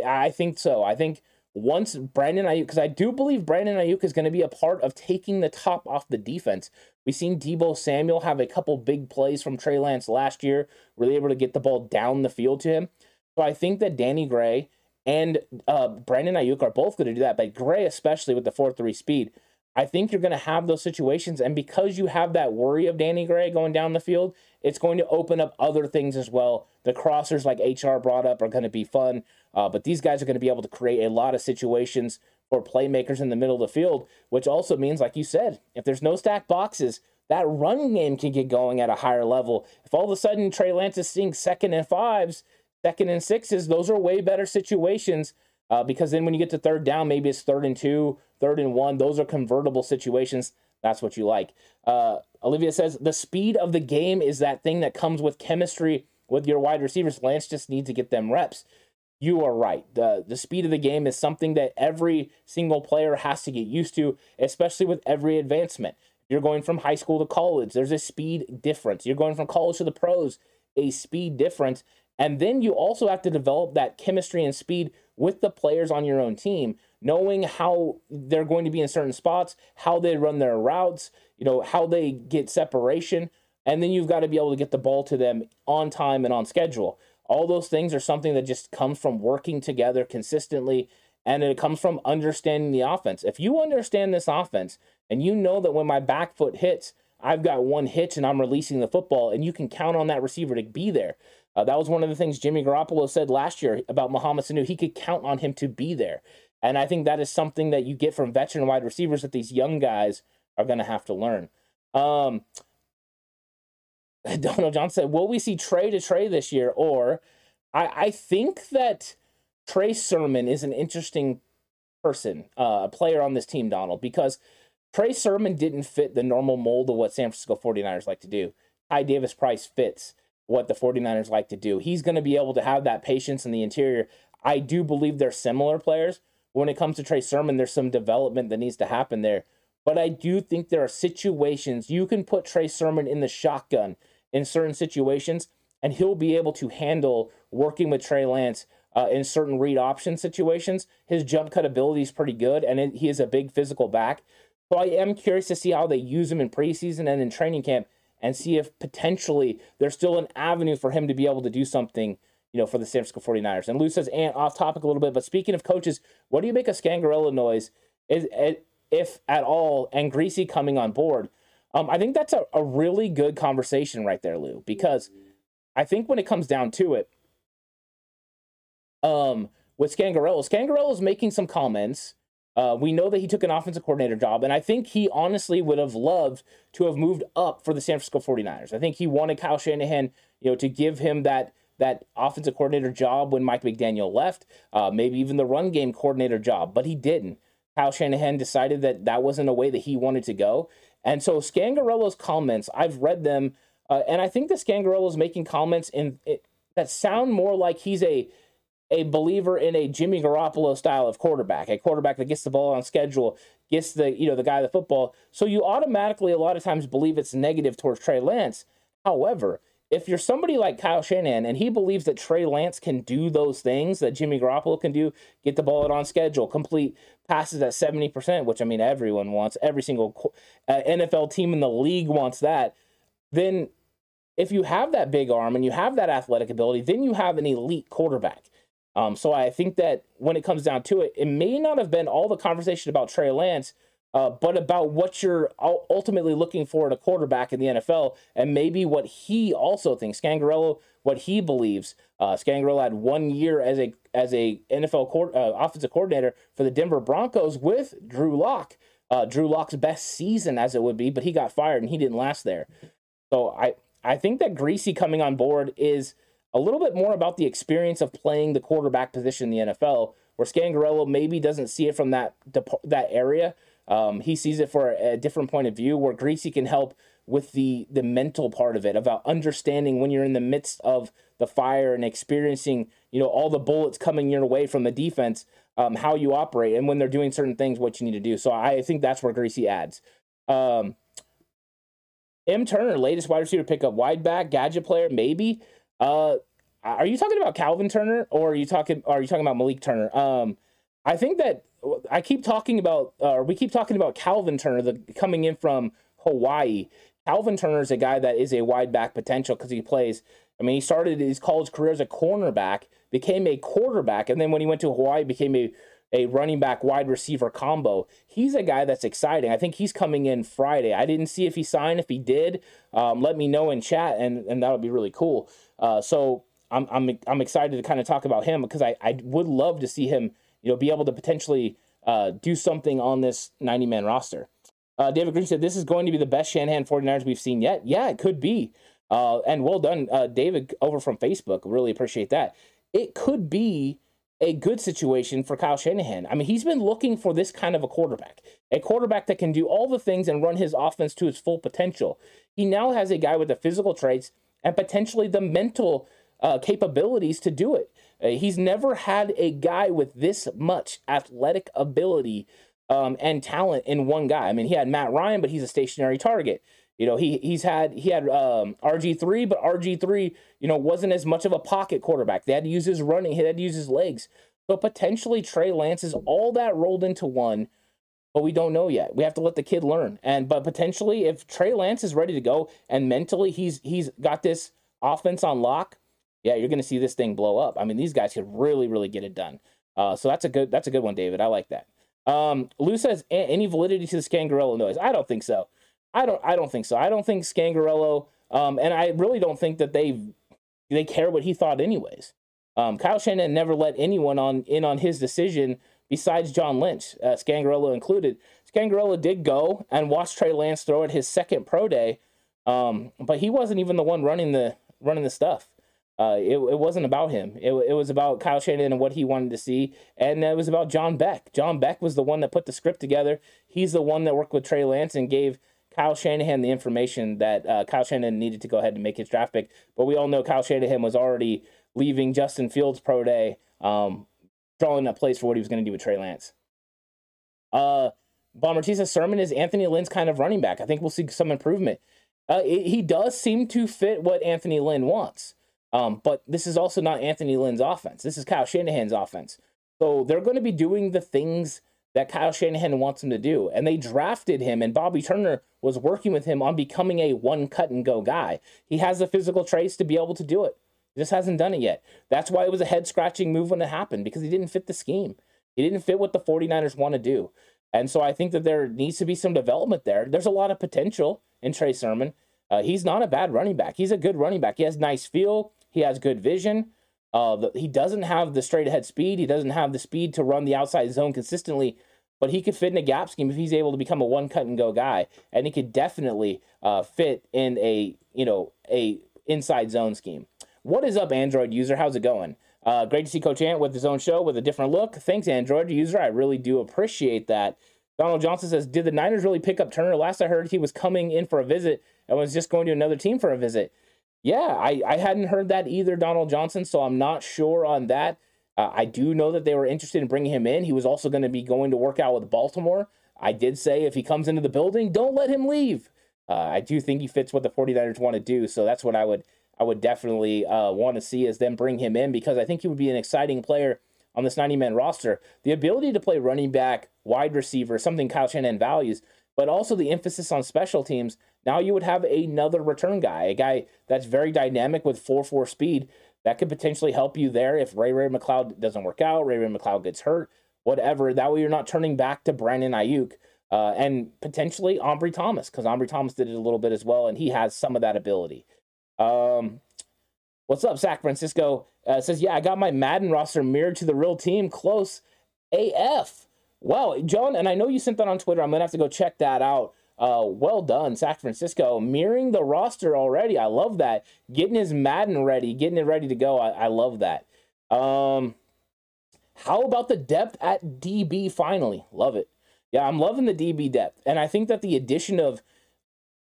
I think so. I think once Brandon Aiyuk, because I do believe Brandon Aiyuk is going to be a part of taking the top off the defense. We've seen Deebo Samuel have a couple big plays from Trey Lance last year, really able to get the ball down the field to him. So I think that Danny Gray and uh, Brandon Aiyuk are both going to do that, but Gray especially with the 4 3 speed I think you're going to have those situations. And because you have that worry of Danny Gray going down the field, it's going to open up other things as well. The crossers, like HR brought up, are going to be fun. Uh, but these guys are going to be able to create a lot of situations for playmakers in the middle of the field, which also means, like you said, if there's no stack boxes, that run game can get going at a higher level. If all of a sudden Trey Lance is seeing second and fives, second and sixes, those are way better situations uh, because then when you get to third down, maybe it's third and two, third and one. Those are convertible situations. That's what you like. Uh, Olivia says the speed of the game is that thing that comes with chemistry with your wide receivers. Lance just needs to get them reps. You are right. The, the speed of the game is something that every single player has to get used to, especially with every advancement. You're going from high school to college, there's a speed difference. You're going from college to the pros, a speed difference. And then you also have to develop that chemistry and speed with the players on your own team, knowing how they're going to be in certain spots, how they run their routes, you know, how they get separation. And then you've got to be able to get the ball to them on time and on schedule. All those things are something that just comes from working together consistently and it comes from understanding the offense. If you understand this offense and you know that when my back foot hits, I've got one hitch and I'm releasing the football, and you can count on that receiver to be there. Uh, that was one of the things Jimmy Garoppolo said last year about Mohamed Sanu. He could count on him to be there. And I think that is something that you get from veteran wide receivers that these young guys are going to have to learn. Um, Donald John said, Will we see Trey to Trey this year? Or I, I think that Trey Sermon is an interesting person, uh, a player on this team, Donald, because Trey Sermon didn't fit the normal mold of what San Francisco 49ers like to do. Ty Davis Price fits what the 49ers like to do. He's going to be able to have that patience in the interior. I do believe they're similar players. When it comes to Trey Sermon, there's some development that needs to happen there. But I do think there are situations you can put Trey Sermon in the shotgun in certain situations, and he'll be able to handle working with Trey Lance uh, in certain read option situations. His jump cut ability is pretty good, and it, he is a big physical back. So I am curious to see how they use him in preseason and in training camp and see if potentially there's still an avenue for him to be able to do something, you know, for the San Francisco 49ers. And Lou says, and off topic a little bit, but speaking of coaches, what do you make of Scangarello noise, is, if at all, and Griese coming on board? Um, I think that's a, a really good conversation right there, Lou, because I think when it comes down to it, um, with Scangarello. Scangarello is making some comments. Uh, we know that he took an offensive coordinator job, and I think he honestly would have loved to have moved up for the San Francisco 49ers. I think he wanted Kyle Shanahan, you know, to give him that that offensive coordinator job when Mike McDaniel left, uh, maybe even the run game coordinator job, but he didn't. Kyle Shanahan decided that that wasn't a way that he wanted to go. And so Scangarello's comments, I've read them, uh, and I think that Scangarello is making comments in it, that sound more like he's a a believer in a Jimmy Garoppolo style of quarterback, a quarterback that gets the ball on schedule, gets the you know the guy the football. So you automatically a lot of times believe it's negative towards Trey Lance. However, if you're somebody like Kyle Shanahan and he believes that Trey Lance can do those things that Jimmy Garoppolo can do, get the ball out on schedule, complete passes at 70%, which I mean everyone wants, every single uh, NFL team in the league wants that, then if you have that big arm and you have that athletic ability, then you have an elite quarterback. Um, so I think that when it comes down to it, it may not have been all the conversation about Trey Lance uh, but about what you're ultimately looking for in a quarterback in the NFL, and maybe what he also thinks. Scangarello, what he believes. Uh, Scangarello had one year as a as a NFL co- uh, offensive coordinator for the Denver Broncos with Drew Lock. Uh, Drew Lock's best season, as it would be, but he got fired and he didn't last there. So I I think that Griese coming on board is a little bit more about the experience of playing the quarterback position in the NFL, where Scangarello maybe doesn't see it from that that area um, he sees it for a, a different point of view where Griese can help with the the mental part of it about understanding when you're in the midst of the fire and experiencing you know all the bullets coming your way from the defense um, how you operate and when they're doing certain things what you need to do. So i think that's where Griese adds. Um, m turner latest wide receiver pickup wide back gadget player maybe. Uh, are you talking about calvin turner or are you talking are you talking about malik turner? Um, i think that I keep talking about, uh, we keep talking about Calvin Turner the, coming in from Hawaii. Calvin Turner is a guy that is a wide back potential because he plays. I mean, he started his college career as a cornerback, became a quarterback, and then when he went to Hawaii, became a a running back wide receiver combo. He's a guy that's exciting. I think he's coming in Friday. I didn't see if he signed. If he did, um, let me know in chat, and and that would be really cool. Uh, so I'm I'm I'm excited to kind of talk about him because I I would love to see him you know, be able to potentially uh, do something on this 90 man roster. Uh, David Green said, This is going to be the best Shanahan 49ers we've seen yet. Yeah, it could be. Uh, and well done, uh, David, over from Facebook. Really appreciate that. It could be a good situation for Kyle Shanahan. I mean, he's been looking for this kind of a quarterback, a quarterback that can do all the things and run his offense to its full potential. He now has a guy with the physical traits and potentially the mental uh, capabilities to do it. Uh, he's never had a guy with this much athletic ability um, and talent in one guy. I mean, he had Matt Ryan, but he's a stationary target. You know, he he's had he had um, RG three, but RG three, you know, wasn't as much of a pocket quarterback. They had to use his running, he had to use his legs. So potentially Trey Lance is all that rolled into one, but we don't know yet. We have to let the kid learn. And but potentially, if Trey Lance is ready to go and mentally he's he's got this offense on lock, yeah, you're going to see this thing blow up. I mean, these guys could really, really get it done. Uh, so that's a good that's a good one, David. I like that. Um, Lou says any validity to the Scangarello noise? I don't think so. I don't I don't think so. I don't think Scangarello, um, and I really don't think that they they care what he thought anyways. Um, Kyle Shanahan never let anyone on in on his decision besides John Lynch, uh, Scangarello included. Scangarello did go and watch Trey Lance throw at his second pro day, um, but he wasn't even the one running the running the stuff. Uh, it, it wasn't about him. It, it was about Kyle Shanahan and what he wanted to see. And it was about John Beck. John Beck was the one that put the script together. He's the one that worked with Trey Lance and gave Kyle Shanahan the information that uh, Kyle Shanahan needed to go ahead and make his draft pick. But we all know Kyle Shanahan was already leaving Justin Fields pro day, um, drawing up place for what he was going to do with Trey Lance. Uh, Bomber Sermon is Anthony Lynn's kind of running back. I think we'll see some improvement. Uh, it, he does seem to fit what Anthony Lynn wants. Um, but this is also not Anthony Lynn's offense. This is Kyle Shanahan's offense. So they're going to be doing the things that Kyle Shanahan wants them to do. And they drafted him, and Bobby Turner was working with him on becoming a one cut and go guy. He has the physical traits to be able to do it. He just hasn't done it yet. That's why it was a head scratching move when it happened because he didn't fit the scheme. He didn't fit what the 49ers want to do. And so I think that there needs to be some development there. There's a lot of potential in Trey Sermon. Uh, he's not a bad running back. He's a good running back. He has nice feel. He has good vision. Uh, the, he doesn't have the straight ahead speed. He doesn't have the speed to run the outside zone consistently, but he could fit in a gap scheme if he's able to become a one cut and go guy, and he could definitely uh, fit in a you know a inside zone scheme. What is up, Android user? How's it going? Uh, great to see Coach Ant with his own show with a different look. Thanks, Android user. I really do appreciate that. Donald Johnson says, Did the Niners really pick up Turner? Last I heard, he was coming in for a visit and was just going to another team for a visit. Yeah, I, I hadn't heard that either, Donald Johnson, so I'm not sure on that. Uh, I do know that they were interested in bringing him in. He was also going to be going to work out with Baltimore. I did say if he comes into the building, don't let him leave. Uh, I do think he fits what the 49ers want to do, so that's what I would I would definitely uh, want to see is them bring him in because I think he would be an exciting player on this 90 man roster. The ability to play running back, wide receiver, something Kyle Shanahan values, but also the emphasis on special teams. Now you would have another return guy, a guy that's very dynamic with 4 4 speed that could potentially help you there if Ray Ray McCloud doesn't work out, Ray Ray McCloud gets hurt, whatever. That way you're not turning back to Brandon Aiyuk Uh, and potentially Ambry Thomas, because Ambry Thomas did it a little bit as well, and he has some of that ability. Um, what's up, San Francisco? Uh, says, yeah, I got my Madden roster mirrored to the real team. Close AF. Well, John, and I know you sent that on Twitter. I'm gonna have to go check that out. Uh, well done, San Francisco, mirroring the roster already. I love that. Getting his Madden ready, getting it ready to go. I, I love that. Um, how about the depth at DB? Finally, love it. Yeah, I'm loving the DB depth, and I think that the addition of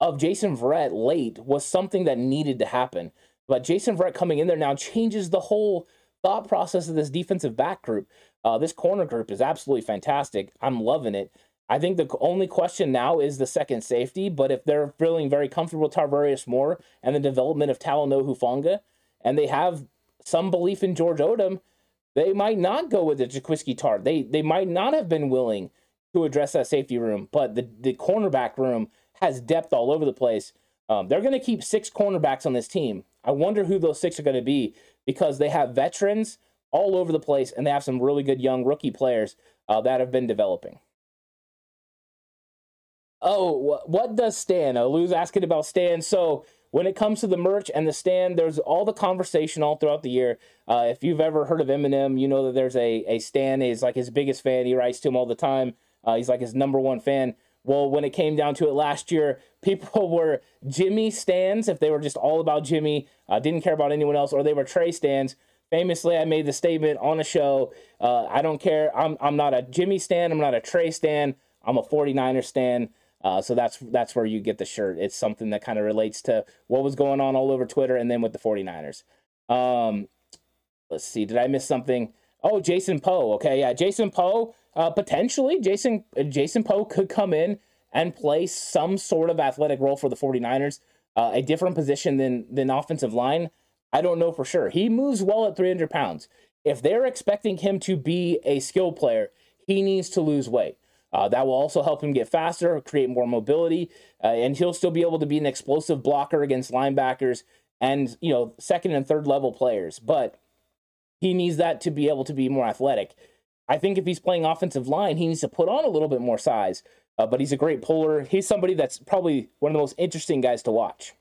of Jason Verrett late was something that needed to happen. But Jason Verrett coming in there now changes the whole thought process of this defensive back group. Uh, this corner group is absolutely fantastic. I'm loving it. I think the only question now is the second safety, but if they're feeling very comfortable with Tarvarius Moore and the development of Talanoa Hufanga, and they have some belief in George Odum, they might not go with the Jaquiski Tartt. They they might not have been willing to address that safety room, but the, the cornerback room has depth all over the place. Um, they're going to keep six cornerbacks on this team. I wonder who those six are going to be because they have veterans all over the place and they have some really good young rookie players uh, that have been developing. Oh, what does Stan? Uh, Lou's asking about Stan. So when it comes to the merch and the stand, there's all the conversation all throughout the year. Uh, if you've ever heard of Eminem, you know that there's a a Stan. He's like his biggest fan. He writes to him all the time. Uh, he's like his number one fan. Well, when it came down to it last year, people were Jimmy stands if they were just all about Jimmy, uh, didn't care about anyone else, or they were Trey stands. Famously, I made the statement on a show uh, I don't care. I'm, I'm not a Jimmy stand. I'm not a Trey stand. I'm a 49er stand. Uh, so that's that's where you get the shirt. It's something that kind of relates to what was going on all over Twitter and then with the 49ers. Um, let's see. Did I miss something? Oh, Jason Poe. Okay, yeah, Jason Poe uh, potentially Jason Jason Poe could come in and play some sort of athletic role for the 49ers, uh, a different position than than offensive line. I don't know for sure. He moves well at 300 pounds. If they're expecting him to be a skill player, he needs to lose weight. Uh, that will also help him get faster, create more mobility, uh, and he'll still be able to be an explosive blocker against linebackers and you know second and third level players. But he needs that to be able to be more athletic. I think if he's playing offensive line, he needs to put on a little bit more size. Uh, but he's a great puller. He's somebody that's probably one of the most interesting guys to watch.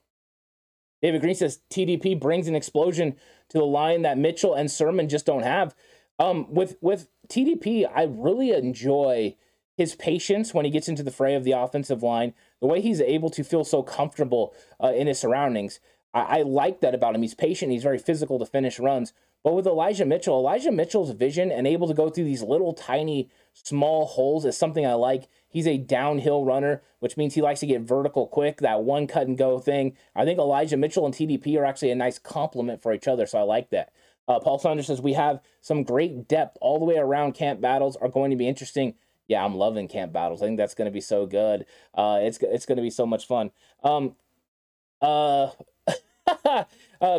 David Green says TDP brings an explosion to the line that Mitchell and Sermon just don't have. Um, with with TDP, I really enjoy his patience when he gets into the fray of the offensive line. The way he's able to feel so comfortable uh, in his surroundings. I, I like that about him. He's patient. He's very physical to finish runs. But with Elijah Mitchell, Elijah Mitchell's vision and able to go through these little tiny small holes is something I like. He's a downhill runner, which means he likes to get vertical quick, that one cut and go thing. I think Elijah Mitchell and TDP are actually a nice complement for each other, so I like that. Uh, Paul Saunders says we have some great depth all the way around. Camp battles are going to be interesting. Yeah, I'm loving camp battles. I think that's going to be so good. Uh, it's it's going to be so much fun. Um, uh, uh,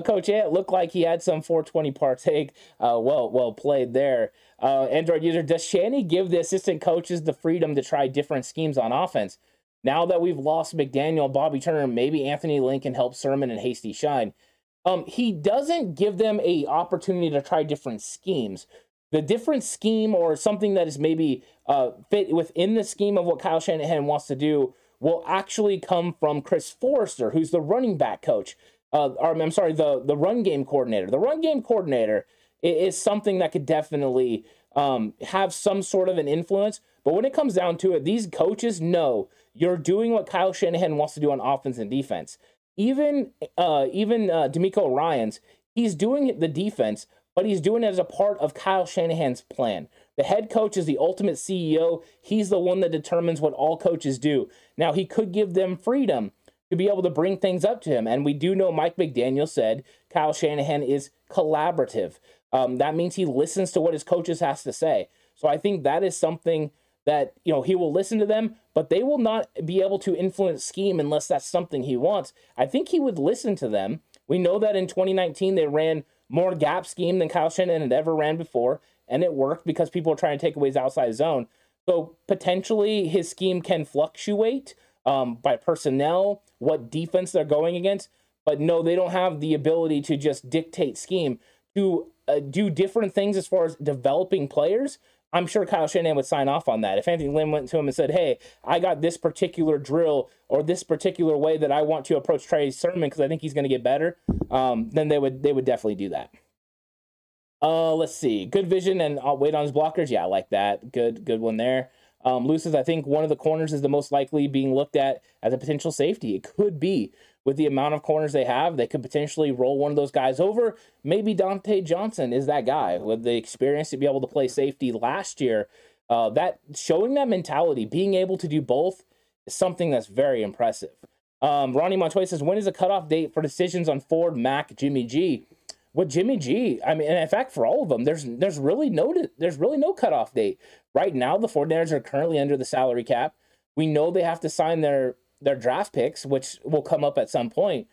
Coach Ant looked like he had some 420 partake. Uh, well, well played there. Uh, Android user, does Shanny give the assistant coaches the freedom to try different schemes on offense? Now that we've lost McDaniel, Bobby Turner, maybe Anthony Lincoln help Sermon and Hasty shine. Um, he doesn't give them a opportunity to try different schemes. The different scheme or something that is maybe uh, fit within the scheme of what Kyle Shanahan wants to do will actually come from Chris Foerster, who's the running back coach uh, or I'm sorry, the the run game coordinator. The run game coordinator is something that could definitely um, have some sort of an influence. But when it comes down to it, these coaches know you're doing what Kyle Shanahan wants to do on offense and defense. Even uh, even uh, DeMeco Ryans, he's doing the defense, but he's doing it as a part of Kyle Shanahan's plan. The head coach is the ultimate CEO. He's the one that determines what all coaches do. Now, he could give them freedom to be able to bring things up to him. And we do know Mike McDaniel said Kyle Shanahan is collaborative. Um, that means he listens to what his coaches has to say. So I think that is something that you know he will listen to them, but they will not be able to influence scheme unless that's something he wants. I think he would listen to them. We know that in 2019 they ran more gap scheme than Kyle Shanahan had ever ran before, and it worked because people are trying to take away his outside zone. So potentially his scheme can fluctuate um, by personnel, what defense they're going against. But no, they don't have the ability to just dictate scheme to uh, do different things as far as developing players. I'm sure Kyle Shanahan would sign off on that. If Anthony Lynn went to him and said, "Hey, I got this particular drill or this particular way that I want to approach Trey Sermon because I think he's going to get better," um, then they would they would definitely do that. Uh, let's see. Good vision and I'll wait on his blockers. Yeah, I like that. Good, good one there. Um, Lucis, I think one of the corners is the most likely being looked at as a potential safety. It could be with the amount of corners they have, they could potentially roll one of those guys over. Maybe Dontae Johnson is that guy with the experience to be able to play safety last year. Uh, that showing that mentality, being able to do both, is something that's very impressive. Um, Ronnie Montoya says, "When is the cutoff date for decisions on Ford, Mack, Jimmy G?" With Jimmy G, I mean, in fact, for all of them, there's there's really no there's really no cutoff date. Right now, the 49ers are currently under the salary cap. We know they have to sign their their draft picks, which will come up at some point,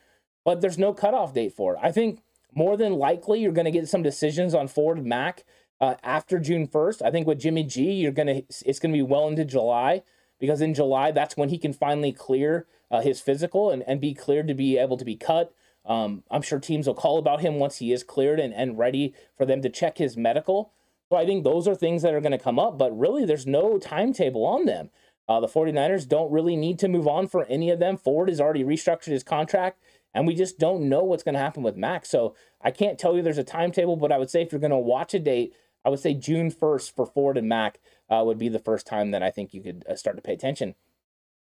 but there's no cutoff date for it. I think more than likely you're going to get some decisions on Ford Mack uh, after June 1st. I think with Jimmy G, you're going to it's going to be well into July because in July that's when he can finally clear uh, his physical and, and be cleared to be able to be cut. Um, I'm sure teams will call about him once he is cleared and, and ready for them to check his medical. So I think those are things that are going to come up, but really there's no timetable on them. Uh, the 49ers don't really need to move on for any of them. Ford has already restructured his contract, and we just don't know what's going to happen with Mack. So I can't tell you there's a timetable, but I would say if you're going to watch a date, I would say June 1st for Ford and Mack uh, would be the first time that I think you could uh, start to pay attention.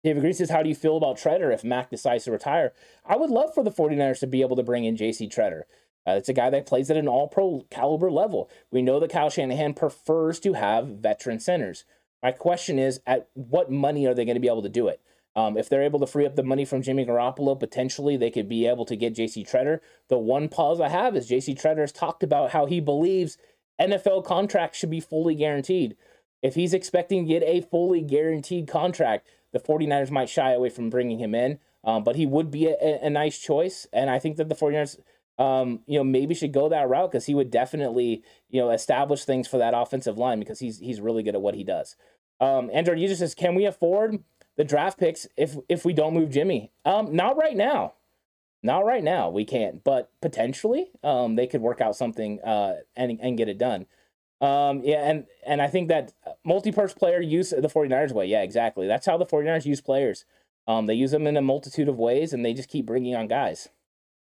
David Green says, How do you feel about Tretter if Mack decides to retire? I would love for the 49ers to be able to bring in JC Tretter. Uh, it's a guy that plays at an all pro caliber level. We know that Kyle Shanahan prefers to have veteran centers. My question is, at what money are they going to be able to do it? Um, if they're able to free up the money from Jimmy Garoppolo, potentially they could be able to get JC Tretter. The one pause I have is JC Tretter has talked about how he believes NFL contracts should be fully guaranteed. If he's expecting to get a fully guaranteed contract, the 49ers might shy away from bringing him in. Um, but he would be a, a, nice choice. And I think that the 49ers, um, you know, maybe should go that route because he would definitely, you know, establish things for that offensive line because he's he's really good at what he does. Um, Android user says, can we afford the draft picks if if we don't move Jimmy? Um, not right now. Not right now. We can't, but potentially, um, they could work out something uh, and and get it done. Um, yeah, and and I think that multi-purse player use the 49ers way. Yeah, exactly. That's how the 49ers use players. Um, they use them in a multitude of ways, and they just keep bringing on guys.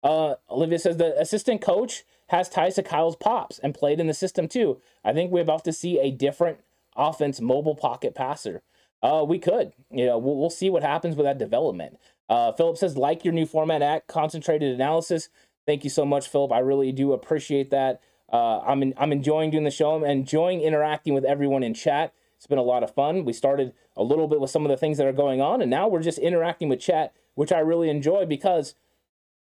Uh, Olivia says the assistant coach has ties to Kyle's pops and played in the system too. I think we're about to see a different offense mobile pocket passer. Uh, we could, you know, we'll, we'll see what happens with that development. Uh, Philip says, like your new format at concentrated analysis. Thank you so much, Philip. I really do appreciate that. Uh, I'm in, I'm enjoying doing the show. I'm enjoying interacting with everyone in chat. It's been a lot of fun. We started a little bit with some of the things that are going on, and now we're just interacting with chat, which I really enjoy because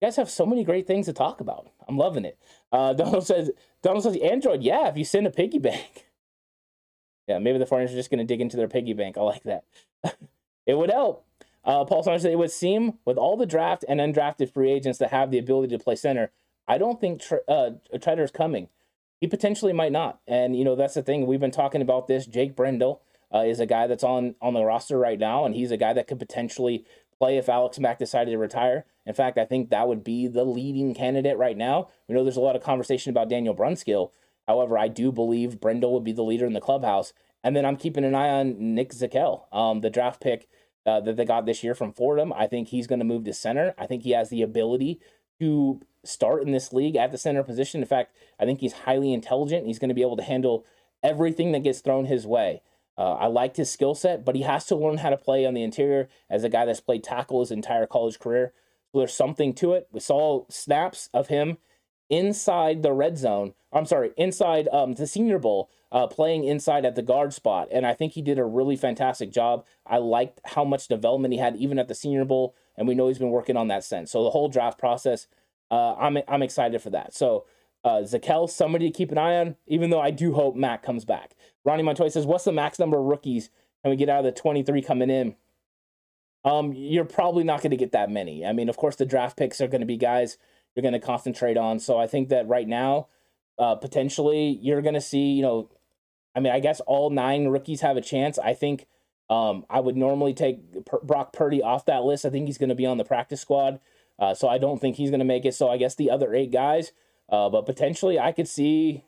you guys have so many great things to talk about. I'm loving it. Uh, Donald says, Donald says, Android, yeah, if you send a piggy bank. yeah, maybe the foreigners are just going to dig into their piggy bank. I like that. it would help. Uh, Paul Saunders said, it would seem with all the draft and undrafted free agents that have the ability to play center, I don't think tr- uh, is coming. He potentially might not. And, you know, that's the thing. We've been talking about this. Jake Brendel uh, is a guy that's on, on the roster right now, and he's a guy that could potentially play if Alex Mack decided to retire. In fact, I think that would be the leading candidate right now. We know there's a lot of conversation about Daniel Brunskill. However, I do believe Brendel would be the leader in the clubhouse. And then I'm keeping an eye on Nick Zakelj, um, the draft pick uh, that they got this year from Fordham. I think he's going to move to center. I think he has the ability to start in this league at the center position. In fact, I think he's highly intelligent. He's going to be able to handle everything that gets thrown his way. Uh, I liked his skill set, but he has to learn how to play on the interior as a guy that's played tackle his entire college career. So there's something to it. We saw snaps of him inside the red zone. I'm sorry, inside um, the Senior Bowl, uh, playing inside at the guard spot, and I think he did a really fantastic job. I liked how much development he had even at the Senior Bowl, and we know he's been working on that since. So the whole draft process, uh, I'm I'm excited for that. So uh, Zakelj, somebody to keep an eye on, even though I do hope Mac comes back. Ronnie Montoya says, What's the max number of rookies can we get out of the 23 coming in? Um, you're probably not going to get that many. I mean, of course, the draft picks are going to be guys you're going to concentrate on. So I think that right now, uh, potentially, you're going to see, you know, I mean, I guess all nine rookies have a chance. I think um, I would normally take Brock Purdy off that list. I think he's going to be on the practice squad. Uh, so I don't think he's going to make it. So I guess the other eight guys, uh, but potentially I could see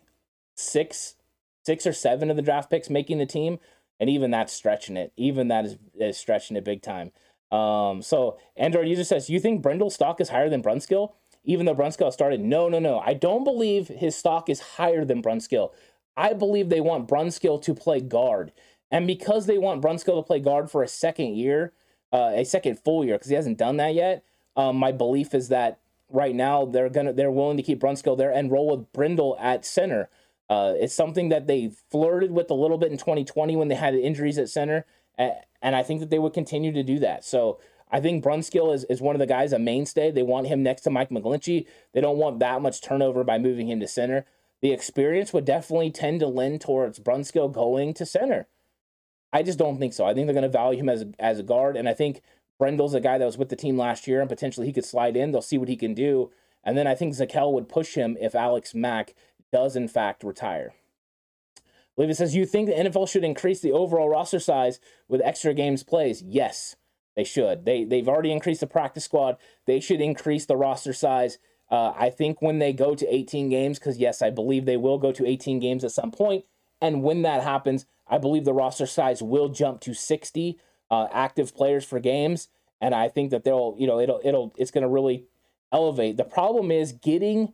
six six or seven of the draft picks making the team, and even that's stretching it. Even that is, is stretching it big time. Um, so Android user says, "You think Brendel's stock is higher than Brunskill?" Even though Brunskill started, no, no, no. I don't believe his stock is higher than Brunskill. I believe they want Brunskill to play guard, and because they want Brunskill to play guard for a second year, uh, a second full year, because he hasn't done that yet. Um, my belief is that right now they're gonna they're willing to keep Brunskill there and roll with Brendel at center. Uh, it's something that they flirted with a little bit in 2020 when they had injuries at center, and I think that they would continue to do that. So I think Brunskill is, is one of the guys, a mainstay. They want him next to Mike McGlinchey. They don't want that much turnover by moving him to center. The experience would definitely tend to lend towards Brunskill going to center. I just don't think so. I think they're going to value him as a, as a guard, and I think Brendel's a guy that was with the team last year, and potentially he could slide in. They'll see what he can do, and then I think Zakelj would push him if Alex Mack does in fact retire. Olivia says, You think the NFL should increase the overall roster size with extra games plays? Yes, they should. They, they've already increased the practice squad. They should increase the roster size. Uh, I think when they go to 18 games, because yes, I believe they will go to 18 games at some point, and when that happens, I believe the roster size will jump to 60 uh, active players for games, and I think that they'll, you know, it'll, it'll, it's going to really elevate. The problem is getting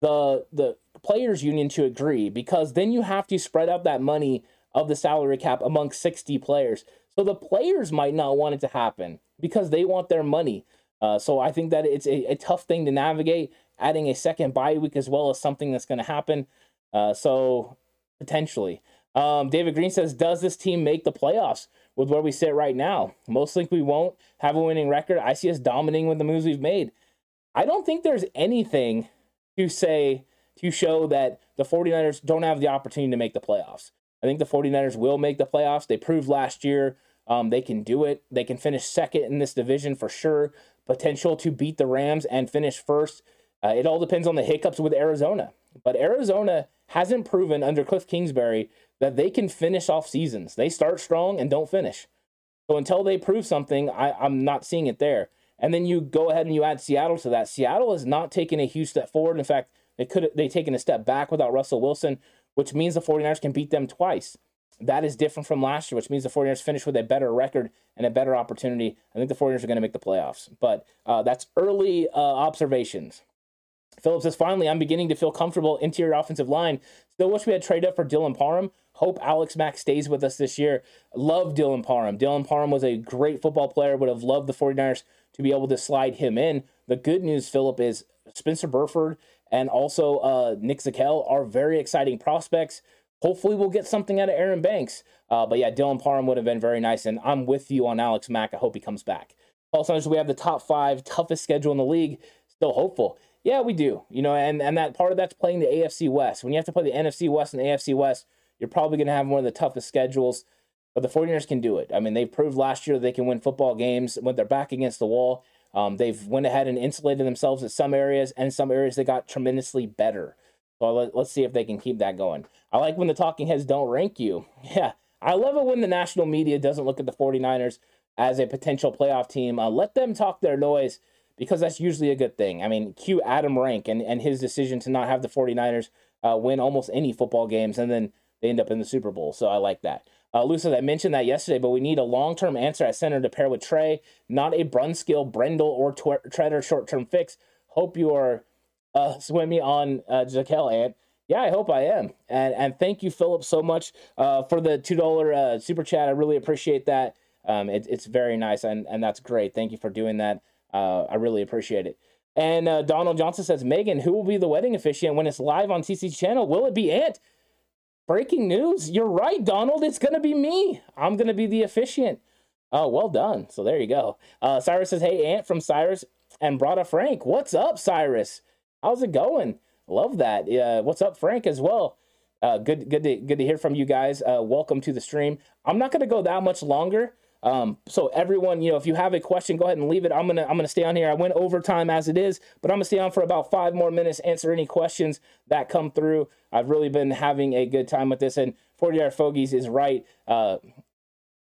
the the players union to agree because then you have to spread out that money of the salary cap among 60 players. So the players might not want it to happen because they want their money. Uh, so I think that it's a, a, tough thing to navigate. Adding a second bye week as well as something that's going to happen. Uh, so potentially. Um, David Green says, Does this team make the playoffs with where we sit right now? Most think we won't have a winning record. I see us dominating with the moves we've made. I don't think there's anything to say to show that the 49ers don't have the opportunity to make the playoffs. I think the 49ers will make the playoffs. They proved last year um, they can do it. They can finish second in this division for sure. Potential to beat the Rams and finish first. Uh, it all depends on the hiccups with Arizona. But Arizona hasn't proven under Cliff Kingsbury that they can finish off seasons. They start strong and don't finish. So until they prove something, I, I'm not seeing it there. And then you go ahead and you add Seattle to that. Seattle has not taken a huge step forward. In fact, they could they taken a step back without Russell Wilson, which means the 49ers can beat them twice. That is different from last year, which means the 49ers finish with a better record and a better opportunity. I think the 49ers are going to make the playoffs. But uh, that's early uh, observations. Phillips says, finally, I'm beginning to feel comfortable interior offensive line. Still wish we had traded up for Dylan Parham. Hope Alex Mack stays with us this year. Love Dylan Parham. Dylan Parham was a great football player. Would have loved the 49ers to be able to slide him in. The good news, Philip, is Spencer Burford and also uh, Nick Zakelj are very exciting prospects. Hopefully, we'll get something out of Aaron Banks. Uh, but yeah, Dylan Parham would have been very nice. And I'm with you on Alex Mack. I hope he comes back. Also, we have the top five toughest schedule in the league. Still hopeful. Yeah, we do. You know, and, and that part of that's playing the AFC West. When you have to play the NFC West and the AFC West, you're probably going to have one of the toughest schedules. But the 49ers can do it. I mean, they proved last year they can win football games when they're back against the wall. Um, they've went ahead and insulated themselves in some areas, and some areas they got tremendously better. So let, us see if they can keep that going. I like when the talking heads don't rank you. Yeah, I love it when the national media doesn't look at the 49ers as a potential playoff team. Uh, let them talk their noise because that's usually a good thing. I mean, cue Adam Rank and, and his decision to not have the 49ers uh, win almost any football games, and then they end up in the Super Bowl. So I like that. Uh, says, I mentioned that yesterday, but we need a long term answer at center to pair with Trey, not a Brunskill, Brendel, or Treader short term fix. Hope you are uh, Swimmy on uh, Jaquel Ant. Yeah, I hope I am. And and thank you, Philip, so much uh, for the two dollar uh, super chat. I really appreciate that. Um, it, it's very nice, and and that's great. Thank you for doing that. Uh, I really appreciate it. And uh, Donald Johnson says, Megan, who will be the wedding officiant when it's live on TC channel? Will it be Ant? Breaking news. You're right, Donald. It's going to be me. I'm going to be the officiant. Oh, well done. So there you go. Uh, Cyrus says, Hey, Ant from Cyrus and Brada Frank. What's up, Cyrus? How's it going? Love that. Uh, what's up, Frank, as well? Uh, good, good, to, good to hear from you guys. Uh, welcome to the stream. I'm not going to go that much longer. Um, so everyone, you know, if you have a question, go ahead and leave it. I'm gonna I'm gonna stay on here. I went overtime as it is, but I'm gonna stay on for about five more minutes, answer any questions that come through. I've really been having a good time with this, and 40 yard fogies is right. Uh,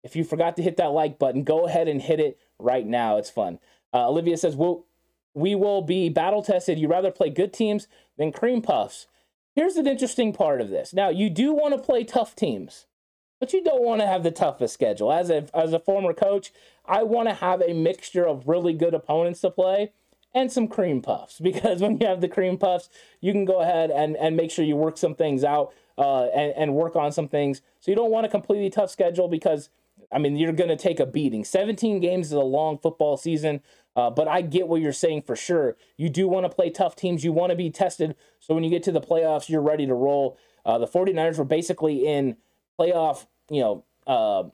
if you forgot to hit that like button, go ahead and hit it right now. It's fun. Uh, Olivia says, "We'll we will be battle tested. You rather play good teams than cream puffs." Here's an interesting part of this. Now, you do want to play tough teams but you don't want to have the toughest schedule. As a as a former coach, I want to have a mixture of really good opponents to play and some cream puffs because when you have the cream puffs, you can go ahead and and make sure you work some things out uh, and and work on some things. So you don't want a completely tough schedule because I mean you're going to take a beating. 17 games is a long football season. Uh, but I get what you're saying for sure. You do want to play tough teams. You want to be tested. So when you get to the playoffs, you're ready to roll. Uh, the 49ers were basically in playoff you know, uh,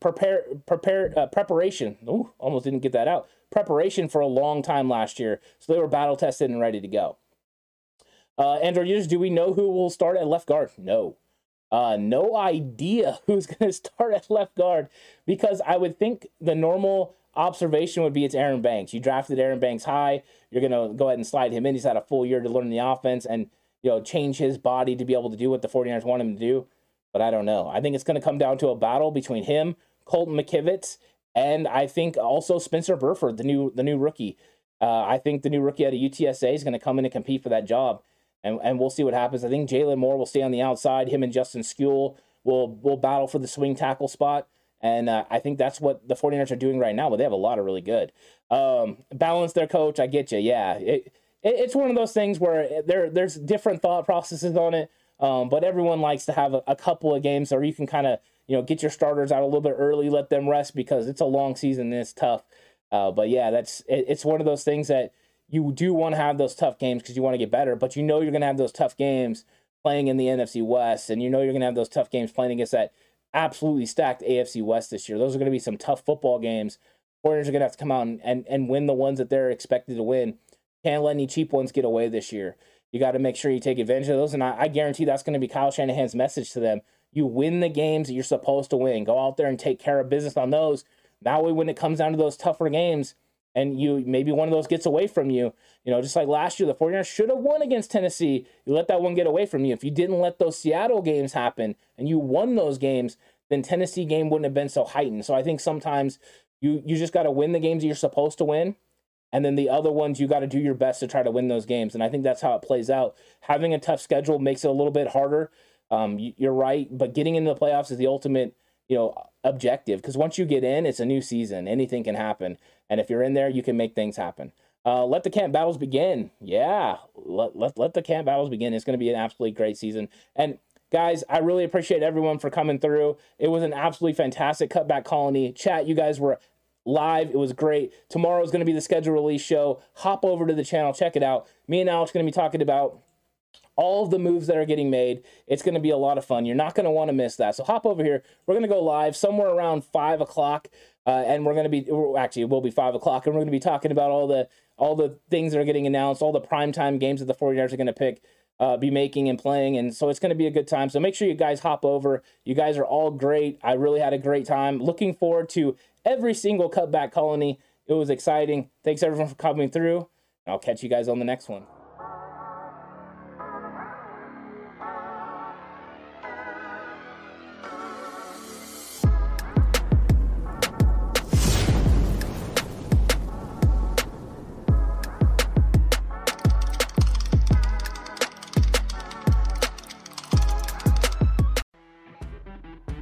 prepare prepare uh, preparation. Ooh, almost didn't get that out. Preparation for a long time last year, so they were battle tested and ready to go. Uh, Android users, do we know who will start at left guard? No. Uh, no idea who's going to start at left guard because I would think the normal observation would be it's Aaron Banks. You drafted Aaron Banks high. You're going to go ahead and slide him in. He's had a full year to learn the offense and you know change his body to be able to do what the 49ers want him to do but I don't know. I think it's going to come down to a battle between him, Colton McKivitz, and I think also Spencer Burford, the new the new rookie. Uh, I think the new rookie out of UTSA is going to come in and compete for that job, and and we'll see what happens. I think Jaylon Moore will stay on the outside. Him and Justin Skule will will battle for the swing tackle spot. And uh, I think that's what the 49ers are doing right now, but they have a lot of really good. Um, balance their coach, I get you. Yeah. It, it, it's one of those things where there there's different thought processes on it. Um, but everyone likes to have a, a couple of games, or you can kind of you know get your starters out a little bit early, let them rest because it's a long season and it's tough. Uh, but yeah, that's it, it's one of those things that you do want to have those tough games because you want to get better, but you know you're going to have those tough games playing in the NFC West, and you know you're going to have those tough games playing against that absolutely stacked AFC West this year. Those are going to be some tough football games. 49ers are going to have to come out and, and, and win the ones that they're expected to win. Can't let any cheap ones get away this year. You got to make sure you take advantage of those. And I, I guarantee that's going to be Kyle Shanahan's message to them. You win the games that you're supposed to win. Go out there and take care of business on those. That way, when it comes down to those tougher games, and you maybe one of those gets away from you, you know, just like last year, the 49ers should have won against Tennessee. You let that one get away from you. If you didn't let those Seattle games happen and you won those games, then Tennessee game wouldn't have been so heightened. So I think sometimes you you just got to win the games you're supposed to win and then the other ones, you got to do your best to try to win those games. And I think that's how it plays out. Having a tough schedule makes it a little bit harder. Um, you're right, but getting into the playoffs is the ultimate, you know, objective. Because once you get in, it's a new season. Anything can happen, and if you're in there, you can make things happen. Uh, let the camp battles begin. Yeah, let, let, let the camp battles begin. It's going to be an absolutely great season. And guys, I really appreciate everyone for coming through. It was an absolutely fantastic cutback colony chat. You guys were live. It was great. Tomorrow is going to be the schedule release show. Hop over to the channel, check it out. Me and Alex going to be talking about all the moves that are getting made. It's going to be a lot of fun. You're not going to want to miss that. So hop over here. We're going to go live somewhere around five o'clock, uh, and we're going to be actually it will be five o'clock, and we're going to be talking about all the all the things that are getting announced, all the primetime games that the 49ers are going to pick. Uh, be making and playing. And so it's going to be a good time. So make sure you guys hop over. You guys are all great. I really had a great time. Looking forward to every single cutback colony. It was exciting. Thanks everyone for coming through. I'll catch you guys on the next one.